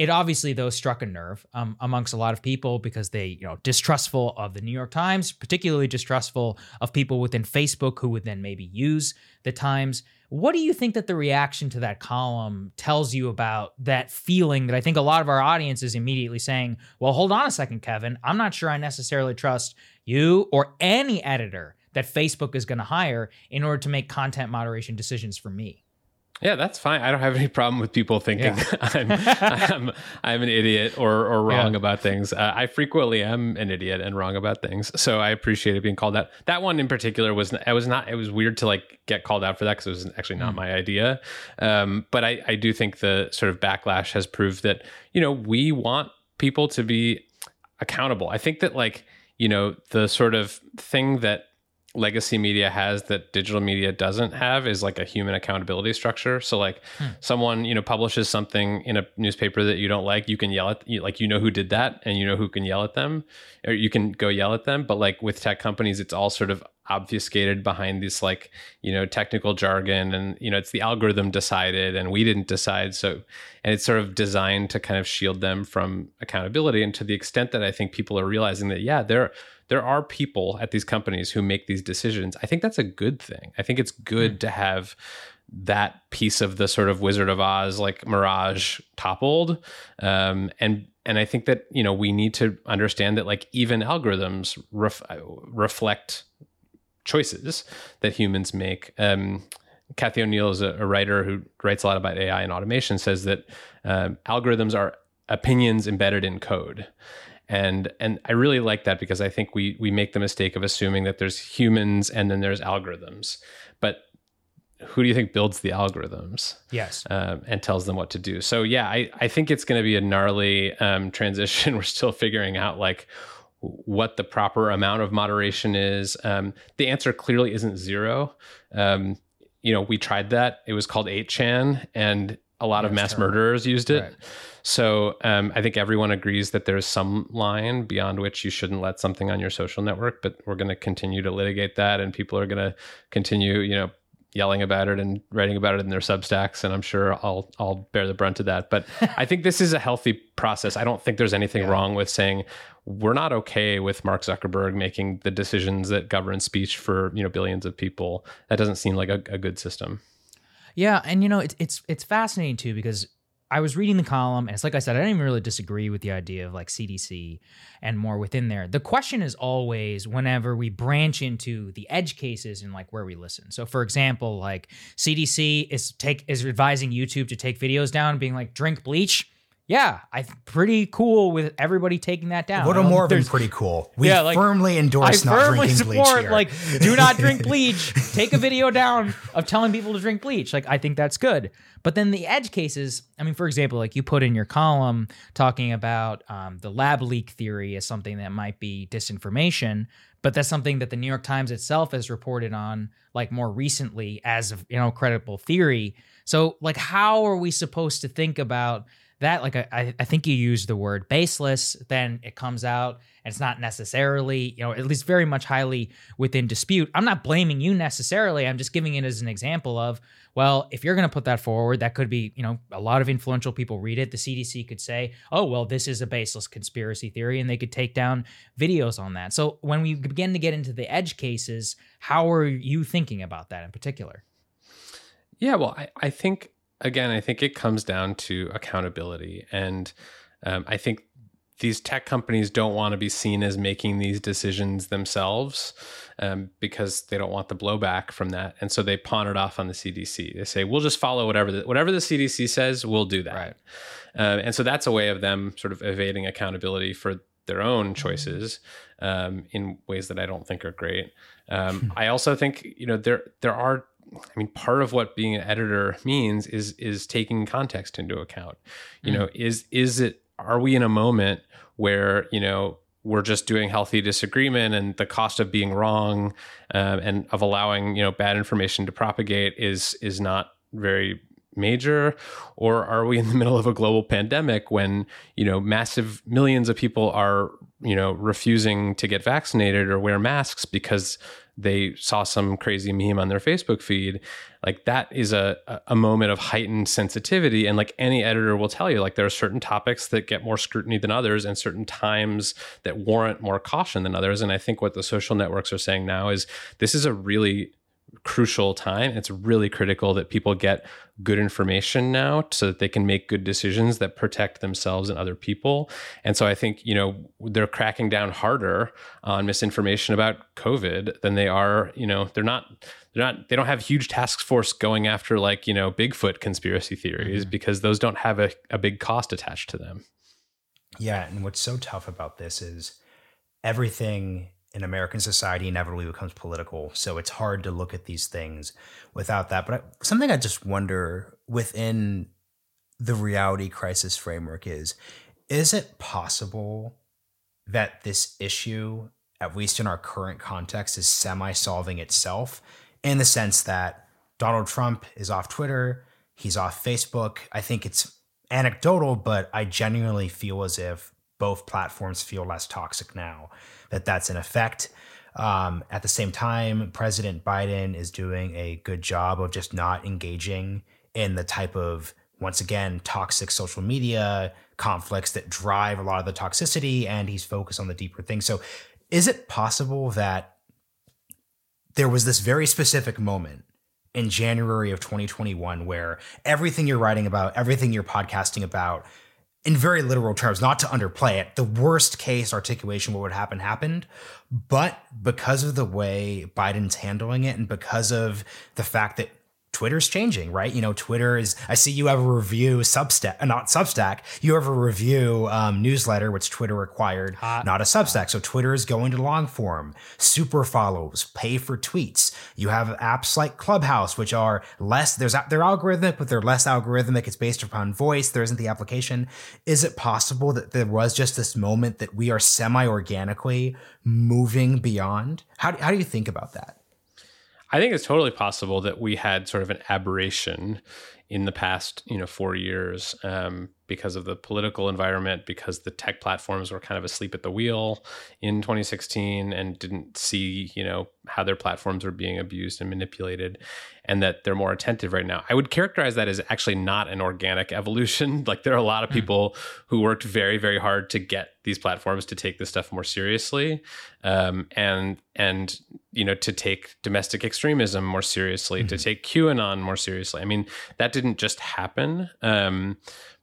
it obviously though struck a nerve um, amongst a lot of people because they you know distrustful of the new york times particularly distrustful of people within facebook who would then maybe use the times. What do you think that the reaction to that column tells you about that feeling that i think a lot of our audience is immediately saying well hold on a second kevin. I'm not sure i necessarily trust you or any editor that facebook is going to hire in order to make content moderation decisions for me yeah, that's fine. I don't have any problem with people thinking yeah. <laughs> I'm, I'm, I'm an idiot or or wrong yeah. about things. Uh, I frequently am an idiot and wrong about things, so I appreciate it being called out. That one in particular was I was not. It was weird to like get called out for that because it was actually not mm. my idea. Um, but I I do think the sort of backlash has proved that you know we want people to be accountable. I think that like you know the sort of thing that legacy media has that digital media doesn't have is like a human accountability structure. So like hmm. someone, you know, publishes something in a newspaper that you don't like, you can yell at you, like you know who did that and you know who can yell at them or you can go yell at them, but like with tech companies it's all sort of obfuscated behind this like, you know, technical jargon and you know, it's the algorithm decided and we didn't decide. So and it's sort of designed to kind of shield them from accountability and to the extent that I think people are realizing that yeah, they're there are people at these companies who make these decisions. I think that's a good thing. I think it's good mm. to have that piece of the sort of Wizard of Oz like mirage toppled, um, and and I think that you know we need to understand that like even algorithms ref- reflect choices that humans make. Um, Cathy O'Neil is a, a, writer who writes a lot about AI and automation. Says that um, algorithms are opinions embedded in code, and and I really like that because I think we we make the mistake of assuming that there's humans and then there's algorithms, but who do you think builds the algorithms? Yes, um, and tells them what to do. So yeah, I I think it's going to be a gnarly um, transition. <laughs> We're still figuring out like what the proper amount of moderation is. Um, the answer clearly isn't zero. Um, you know, we tried that. It was called 8chan, and a lot That's of mass terrible. murderers used it. Right. So um, I think everyone agrees that there's some line beyond which you shouldn't let something on your social network, but we're going to continue to litigate that, and people are going to continue, you know, yelling about it and writing about it in their substacks and i'm sure i'll i'll bear the brunt of that but i think this is a healthy process i don't think there's anything yeah. wrong with saying we're not okay with mark zuckerberg making the decisions that govern speech for you know billions of people that doesn't seem like a, a good system yeah and you know it's it's it's fascinating too because I was reading the column, and it's like I said, I don't even really disagree with the idea of like CDC and more within there. The question is always whenever we branch into the edge cases and like where we listen. So, for example, like CDC is take is advising YouTube to take videos down, being like drink bleach yeah, I'm pretty cool with everybody taking that down. Than pretty cool. We yeah, like, firmly endorse I not firmly drinking support, bleach here. Like, do not drink <laughs> bleach. Take a video down of telling people to drink bleach. Like, I think that's good. But then the edge cases, I mean, for example, like you put in your column talking about um, the lab leak theory as something that might be disinformation, but that's something that the New York Times itself has reported on, like more recently as you know credible theory. So, like, how are we supposed to think about that like I, I think you use the word baseless then it comes out and it's not necessarily you know at least very much highly within dispute. I'm not blaming you necessarily i'm just giving it as an example of well if you're going to put that forward that could be you know a lot of influential people read it. The cdc could say oh well this is a baseless conspiracy theory and they could take down videos on that. So when we begin to get into the edge cases how are you thinking about that in particular? Yeah well i, I think again, I think it comes down to accountability. And um, I think these tech companies don't want to be seen as making these decisions themselves um, because they don't want the blowback from that, and so they pawn it off on the CDC. They say we'll just follow whatever the, whatever the CDC says, we'll do that. Right. Uh, and so that's a way of them sort of evading accountability for their own choices um, in ways that I don't think are great. Um, I also think you know there there are I mean, part of what being an editor means is is taking context into account. You mm. know, is is it are we in a moment where you know we're just doing healthy disagreement and the cost of being wrong um, and of allowing you know bad information to propagate is is not very major or are we in the middle of a global pandemic when you know massive millions of people are you know refusing to get vaccinated or wear masks because they saw some crazy meme on their Facebook feed, like that is a a moment of heightened sensitivity. And like any editor will tell you, like there are certain topics that get more scrutiny than others, and certain times that warrant more caution than others. And I think what the social networks are saying now is this is a really crucial time. It's really critical that people get good information now so that they can make good decisions that protect themselves and other people. And so I think, you know, they're cracking down harder on misinformation about COVID than they are, you know, they're not they're not they don't have huge task force going after like, you know, Bigfoot conspiracy theories mm-hmm. because those don't have a, a big cost attached to them. Yeah, and what's so tough about this is everything in American society inevitably becomes political. So it's hard to look at these things without that. But I, something I just wonder within the reality crisis framework is is it possible that this issue, at least in our current context, is semi solving itself in the sense that Donald Trump is off Twitter, he's off Facebook? I think it's anecdotal, but I genuinely feel as if both platforms feel less toxic now that that's in effect. Um, at the same time, President Biden is doing a good job of just not engaging in the type of, once again, toxic social media conflicts that drive a lot of the toxicity, and he's focused on the deeper things. So, is it possible that there was this very specific moment in January of 2021 where everything you're writing about, everything you're podcasting about, in very literal terms, not to underplay it, the worst case articulation what would happen happened. But because of the way Biden's handling it and because of the fact that Twitter's changing, right? You know, Twitter is. I see you have a Revue Substack, uh, not Substack. You have a Revue um, newsletter, which Twitter required, Hot. not a Substack. So Twitter is going to long form, super follows, pay for tweets. You have apps like Clubhouse, which are less. There's they're algorithmic, but they're less algorithmic. It's based upon voice. There isn't the application. Is it possible that there was just this moment that we are semi organically moving beyond? How how do you think about that? I think it's totally possible that we had sort of an aberration in the past, you know, four years um, because of the political environment, because the tech platforms were kind of asleep at the wheel in 2016 and didn't see, you know, how their platforms were being abused and manipulated, and that they're more attentive right now. I would characterize that as actually not an organic <laughs> evolution. Like there are a lot of hmm. people who worked very, very hard to get these platforms to take this stuff more seriously, um, and and you know to take domestic extremism more seriously, mm-hmm. to take QAnon more seriously. I mean that didn't just happen, um,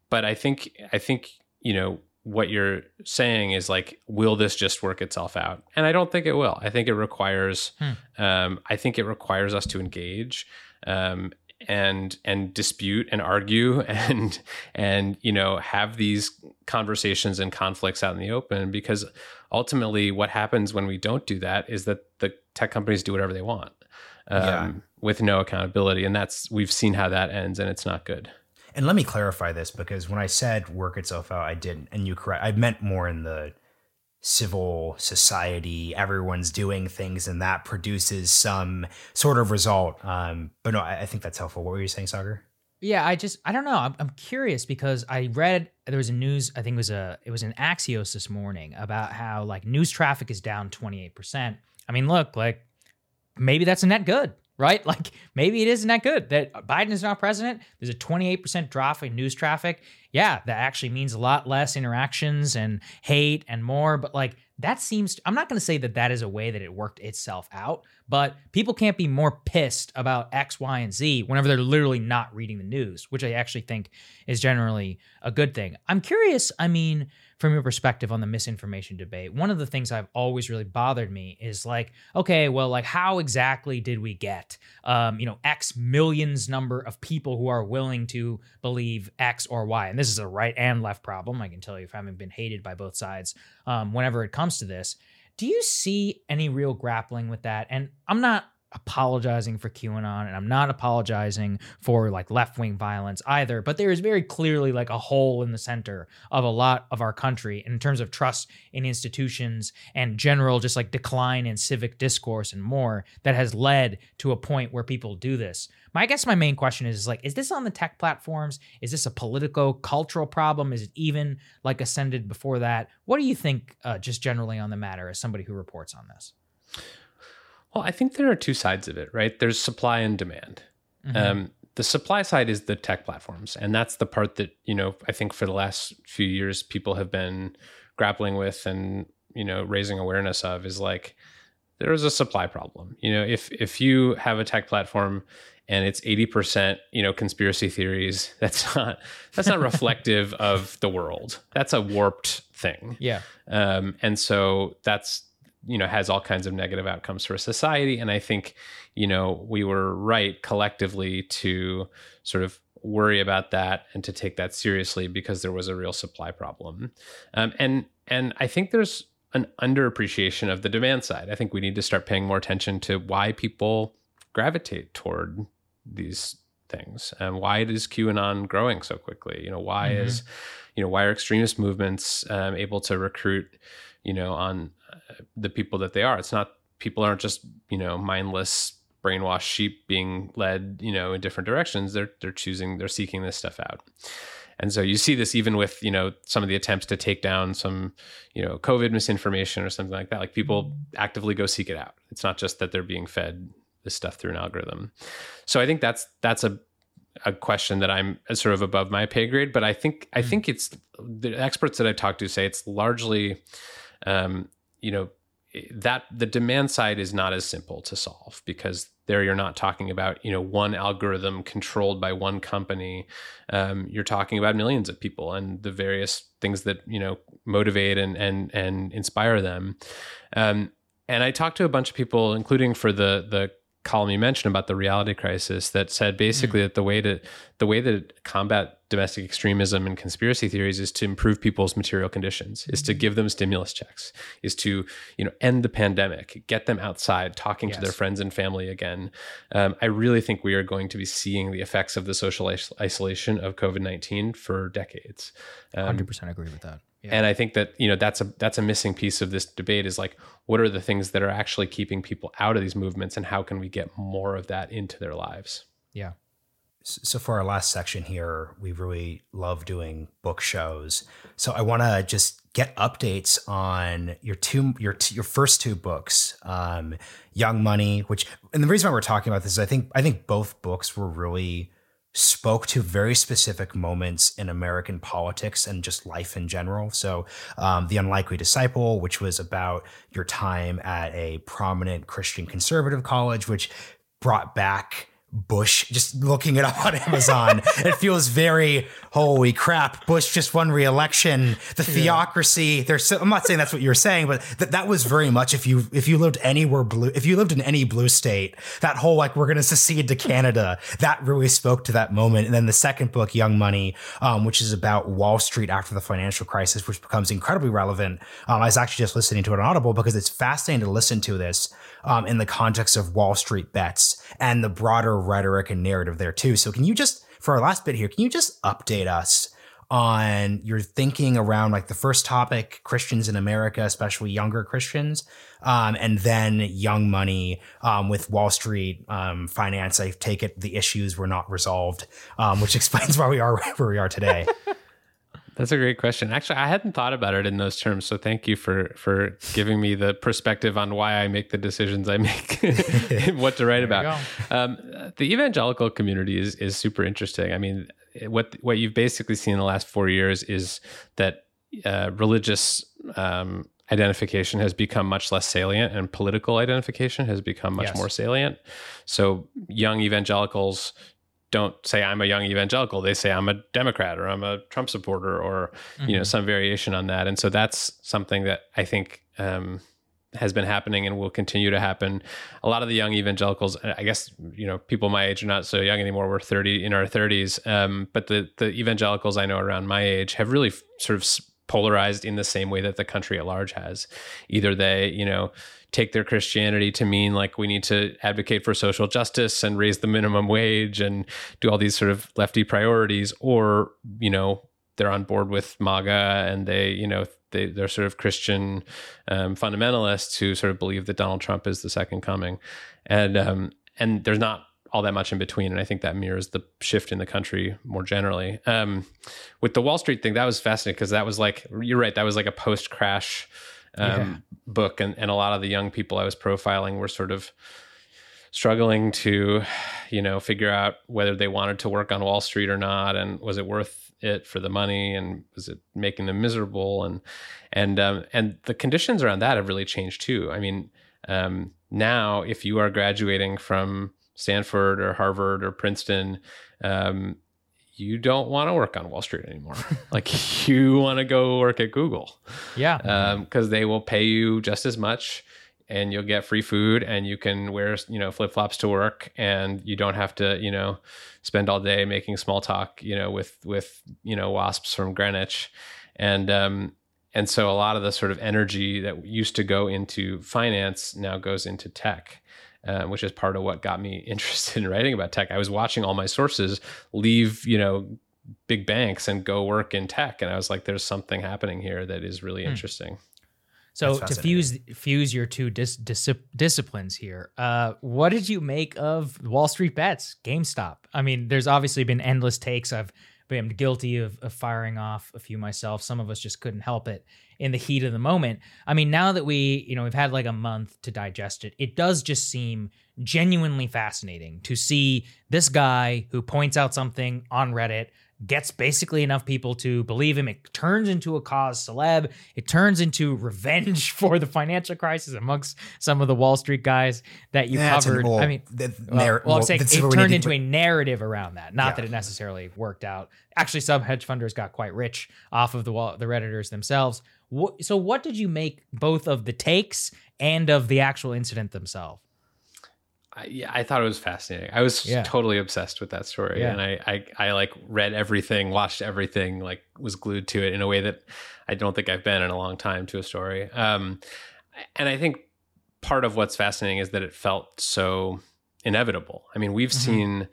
but I think I think you know what you're saying is like, will this just work itself out? And I don't think it will. I think it requires, hmm. um, I think it requires us to engage um, and and dispute and argue <laughs> and and you know have these conversations and conflicts out in the open because ultimately what happens when we don't do that is that the tech companies do whatever they want um, yeah. with no accountability and that's we've seen how that ends and it's not good and let me clarify this because when I said work itself out, I didn't, and you correct. I meant more in the civil society. Everyone's doing things, and that produces some sort of result. Um, but no, I, I think that's helpful. What were you saying, Saagar? Yeah, I just I don't know. I'm, I'm curious because I read there was a news. I think it was a it was an Axios this morning about how like news traffic is down 28 percent. I mean, look, like maybe that's a net good, right? <laughs> Like maybe it isn't that good that Biden is not president. There's a 28 percent drop in news traffic. Yeah, that actually means a lot less interactions and hate and more. But like that seems i'm not going to say that that is a way that it worked itself out but people can't be more pissed about x y and z whenever they're literally not reading the news which i actually think is generally a good thing i'm curious i mean from your perspective on the misinformation debate one of the things i've always really bothered me is like okay well like how exactly did we get um, you know x millions number of people who are willing to believe x or y? And this is a right and left problem. I can tell you if having been hated by both sides um, whenever it comes to this. Do you see any real grappling with that? And i'm not apologizing for QAnon and I'm not apologizing for like left wing violence either, but there is very clearly like a hole in the center of a lot of our country in terms of trust in institutions and general just like decline in civic discourse and more that has led to a point where people do this. My I guess my main question is, is like, is this on the tech platforms? Is this a political cultural problem? Is it even like ascended before that? What do you think uh, just generally on the matter as somebody who reports on this? Well, I think there are two sides of it, right? There's supply and demand. Mm-hmm. Um, the supply side is the tech platforms, and that's the part that you know I think for the last few years people have been grappling with and you know raising awareness of is like there is a supply problem. You know, if if you have a tech platform and it's 80% you know conspiracy theories <laughs> that's not that's not reflective <laughs> of the world that's a warped thing yeah um, and so that's you know has all kinds of negative outcomes for society. And i think you know we were right collectively to sort of worry about that and to take that seriously because there was a real supply problem. Um, and and i think there's an underappreciation of the demand side. I think we need to start paying more attention to why people gravitate toward these things and why is qanon growing so quickly. You know why mm-hmm. is you know why are extremist movements um, able to recruit you know on uh, the people that they are. It's not people aren't just you know mindless brainwashed sheep being led you know in different directions. They're they're choosing they're seeking this stuff out. And so you see this even with, you know, some of the attempts to take down some, you know, COVID misinformation or something like that. Like people mm-hmm. actively go seek it out. It's not just that they're being fed this stuff through an algorithm. So I think that's that's a a question that I'm uh, sort of above my pay grade, but I think I hmm. think it's the experts that I've talked to say it's largely um, you know that the demand side is not as simple to solve because there you're not talking about you know one algorithm controlled by one company. Um, you're talking about millions of people and the various things that you know motivate and and and inspire them. Um, and i talked to a bunch of people including for the the column you mentioned about the reality crisis that said basically mm. that the way to the way to combat domestic extremism and conspiracy theories is to improve people's material conditions is to give them stimulus checks is to you know end the pandemic get them outside talking yes. to their friends and family again um, i really think we are going to be seeing the effects of the social is- isolation of covid-19 for decades um, 100% agree with that yeah. and i think that you know that's a that's a missing piece of this debate is like what are the things that are actually keeping people out of these movements and how can we get more of that into their lives yeah so for our last section here, we really love doing book shows. So I want to just get updates on your two your your first two books, um, Young Money, which and the reason why we're talking about this is I think I think both books were really spoke to very specific moments in American politics and just life in general. So, um, The Unlikely Disciple, which was about your time at a prominent Christian conservative college, which brought back Bush, just looking it up <laughs> on Amazon, it feels very holy crap. Bush just won re-election. The theocracy. There's. So, I'm not saying that's what you're saying, but that that was very much if you if you lived anywhere blue, if you lived in any blue state, that whole like we're going to secede to Canada, that really spoke to that moment. And then the second book, Young Money, um, which is about Wall Street after the financial crisis, which becomes incredibly relevant. Um, I was actually just listening to it on Audible because it's fascinating to listen to this um, in the context of Wall Street bets and the broader rhetoric and narrative there too. So can you just, for our last bit here, can you just update us on your thinking around like the first topic, Christians in America, especially younger Christians, um, and then Young Money um, with Wall Street um, finance. I take it the issues were not resolved, um, which <laughs> explains why we are where we are today. <laughs> That's a great question. Actually, I hadn't thought about it in those terms. So thank you for for giving me the perspective on why I make the decisions I make, <laughs> what to write about. Um, the evangelical community is is super interesting. I mean, what what you've basically seen in the last four years is that uh, religious um, identification has become much less salient, and political identification has become much yes. more salient. So young evangelicals don't say I'm a young evangelical. They say I'm a Democrat or I'm a Trump supporter or mm-hmm. you know mm-hmm. some variation on that. And so that's something that I think um, has been happening and will continue to happen. A lot of the young evangelicals, I guess you know people my age are not so young anymore. We're 30 in our 30s, um, but the the evangelicals I know around my age have really sort of polarized in the same way that the country at large has. Either they you know take their Christianity to mean like we need to advocate for social justice and raise the minimum wage and do all these sort of lefty priorities, or, you know, they're on board with MAGA and they, you know, they, they're sort of Christian um, fundamentalists who sort of believe that Donald Trump is the second coming. And, um, and there's not all that much in between. And I think that mirrors the shift in the country more generally. Um, with the Wall Street thing, that was fascinating because that was like, you're right, that was like a post crash um, yeah. book, and, and a lot of the young people I was profiling were sort of struggling to, you know, figure out whether they wanted to work on Wall Street or not, and was it worth it for the money, and was it making them miserable, and and um, and the conditions around that have really changed too. I mean, um, now if you are graduating from Stanford or Harvard or Princeton, um, you don't want to work on Wall Street anymore. <laughs> like you want to go work at Google. Yeah. Because um, they will pay you just as much and you'll get free food and you can wear, you know, flip flops to work and you don't have to, you know, spend all day making small talk, you know, with, with, you know, wasps from Greenwich. And, um, and so a lot of the sort of energy that used to go into finance now goes into tech. Uh, which is part of what got me <laughs> interested in writing about tech. I was watching all my sources leave, you know, big banks and go work in tech, and I was like, "There's something happening here that is really hmm. interesting." So to fuse fuse your two dis, dis, disciplines here, uh, what did you make of Wall Street bets, GameStop? I mean, there's obviously been endless takes. I've been guilty of, of firing off a few myself. Some of us just couldn't help it in the heat of the moment. I mean, now that we, you know, we've had like a month to digest it, it does just seem genuinely fascinating to see this guy who points out something on Reddit gets basically enough people to believe him. It turns into a cause celeb. It turns into revenge <laughs> for the financial crisis amongst some of the Wall Street guys that you That's covered. I mean, the, well, well, I'm saying it turned into a narrative around that. Not yeah. that it necessarily worked out. Actually, some hedge funders got quite rich off of the the redditors themselves. So, what did you make both of the takes and of the actual incident themselves? I, yeah, I thought it was fascinating. I was yeah. totally obsessed with that story, yeah. and I, I, I like read everything, watched everything, like was glued to it in a way that I don't think I've been in a long time to a story. Um, and I think part of what's fascinating is that it felt so inevitable. I mean, we've mm-hmm. seen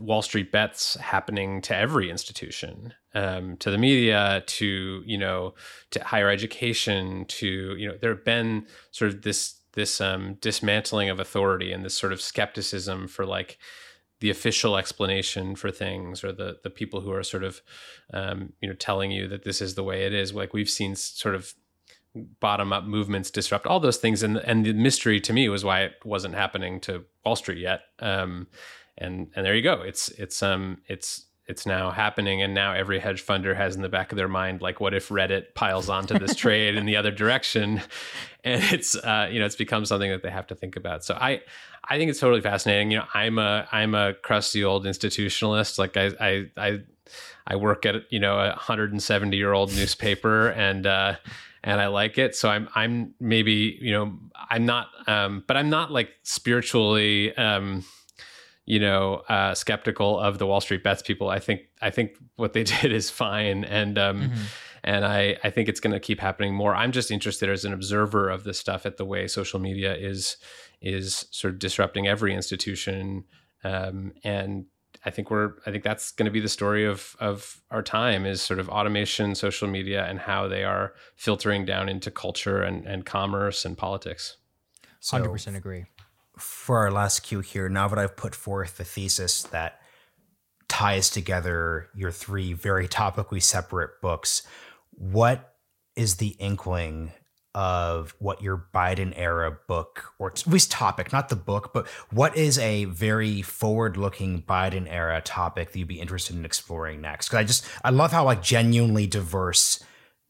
Wall Street bets happening to every institution, um, to the media, to you know, to higher education, to you know, there have been sort of this this um, dismantling of authority and this sort of skepticism for like the official explanation for things or the the people who are sort of um, you know telling you that this is the way it is. Like we've seen sort of bottom up movements disrupt all those things. And and the mystery to me was why it wasn't happening to Wall Street yet. Um, and and there you go. It's it's um it's it's now happening and now every hedge funder has in the back of their mind like what if reddit piles onto this <laughs> trade in the other direction? And it's uh, you know it's become something that they have to think about. So i i think it's totally fascinating. You know i'm a i'm a crusty old institutionalist. Like i i i, I work at you know a 170 year old newspaper and uh and I like it. So I'm I'm maybe you know I'm not um, but I'm not like spiritually um, you know, uh, skeptical of the Wall Street bets people. I think I think what they <laughs> did is fine, and um, mm-hmm. and I I think it's going to keep happening more. I'm just interested as an observer of this stuff at the way social media is is sort of disrupting every institution, um, and I think we're I think that's going to be the story of of our time is sort of automation, social media, and how they are filtering down into culture and and commerce and politics. Hundred percent agree. For our last cue here, now that I've put forth the thesis that ties together your three very topically separate books, what is the inkling of what your Biden era book, or at least topic, not the book, but what is a very forward looking Biden era topic that you'd be interested in exploring next? Because I just, I love how like genuinely diverse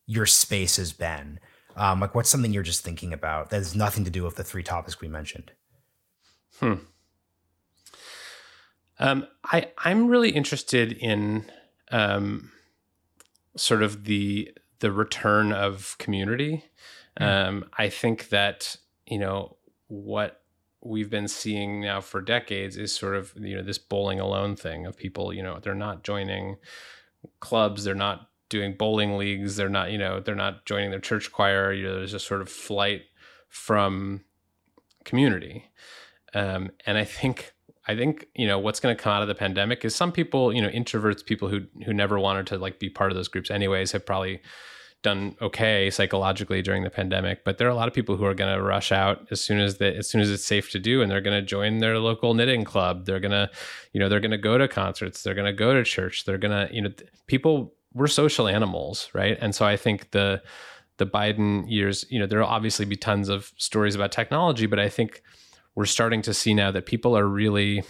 your space has been. Um, like, what's something you're just thinking about that has nothing to do with the three topics we mentioned? Hmm. Um, I I'm really interested in um, sort of the the return of community. Mm. Um, I think that you know what we've been seeing now for decades is sort of you know this bowling alone thing of people you know they're not joining clubs they're not doing bowling leagues they're not you know they're not joining their church choir you know there's a sort of flight from community um, and i think I think you know what's going to come out of the pandemic is some people, you know, introverts, people who who never wanted to like be part of those groups anyways, have probably done okay psychologically during the pandemic. But there are a lot of people who are going to rush out as soon as the, as soon as it's safe to do, and they're going to join their local knitting club. They're going to, you know, they're going to go to concerts. They're going to go to church. They're going to, you know, people. We're social animals, right? And so I think the the Biden years, you know, there'll obviously be tons of stories about technology, but I think we're starting to see now that people are really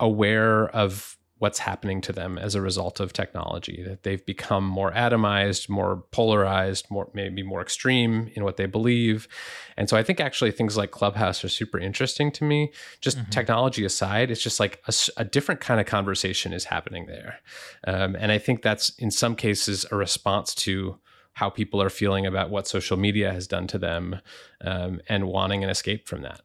aware of what's happening to them as a result of technology that they've become more atomized more polarized more maybe more extreme in what they believe. And so i think actually things like clubhouse are super interesting to me. Just mm-hmm. technology aside it's just like a, a, different kind of conversation is happening there. Um, and i think that's in some cases a response to how people are feeling about what social media has done to them um, and wanting an escape from that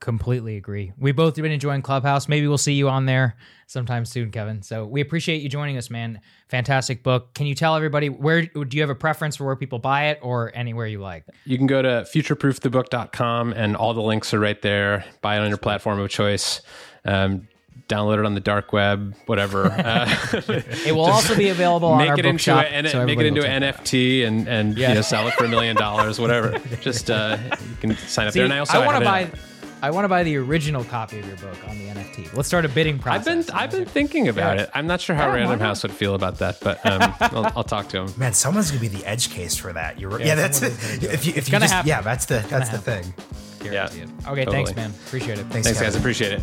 Completely agree. We both have been enjoying Clubhouse. Maybe we'll see you on there sometime soon, Kevin. So we appreciate you joining us, man. Fantastic book. Can you tell everybody where do you have a preference for where people buy it or anywhere you like? You can go to futureproofthebook.com and all the links are right there. Buy it on your platform of choice. Um, download it on the dark web, whatever. <laughs> Uh, it will also be available make on it our into bookshop, a, so make it into an NFT and and yeah. you know sell it for a million dollars, whatever. <laughs> Just uh, you can sign up See, there. And I also I want to buy. I want to buy the original copy of your book on the NFT. Let's start a bidding process. I've been I've been thinking about yeah. it. I'm not sure how yeah, Random House would feel about that, but um, <laughs> I'll, I'll, talk to him. Man, someone's gonna be the edge case for that. You're yeah, yeah that's <laughs> it. If you, if you just, happen. yeah, that's the that's the thing. Yeah. Okay, totally. thanks, man. Appreciate it. Thanks, thanks guys. Appreciate it.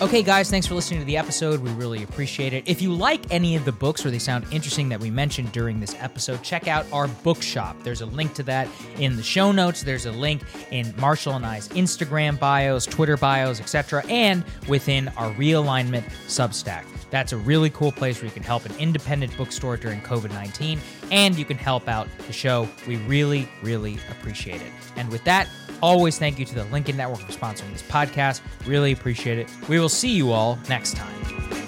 Okay, guys, thanks for listening to the episode. We really appreciate it. If you like any of the books or they sound interesting that we mentioned during this episode, check out our bookshop. There's a link to that in the show notes. There's a link in Marshall and I's Instagram bios, Twitter bios, etc., and within our realignment Substack. That's a really cool place where you can help an independent bookstore during COVID 19 and you can help out the show. We really, really appreciate it. And with that, Always thank you to the Lincoln Network for sponsoring this podcast. Really appreciate it. We will see you all next time.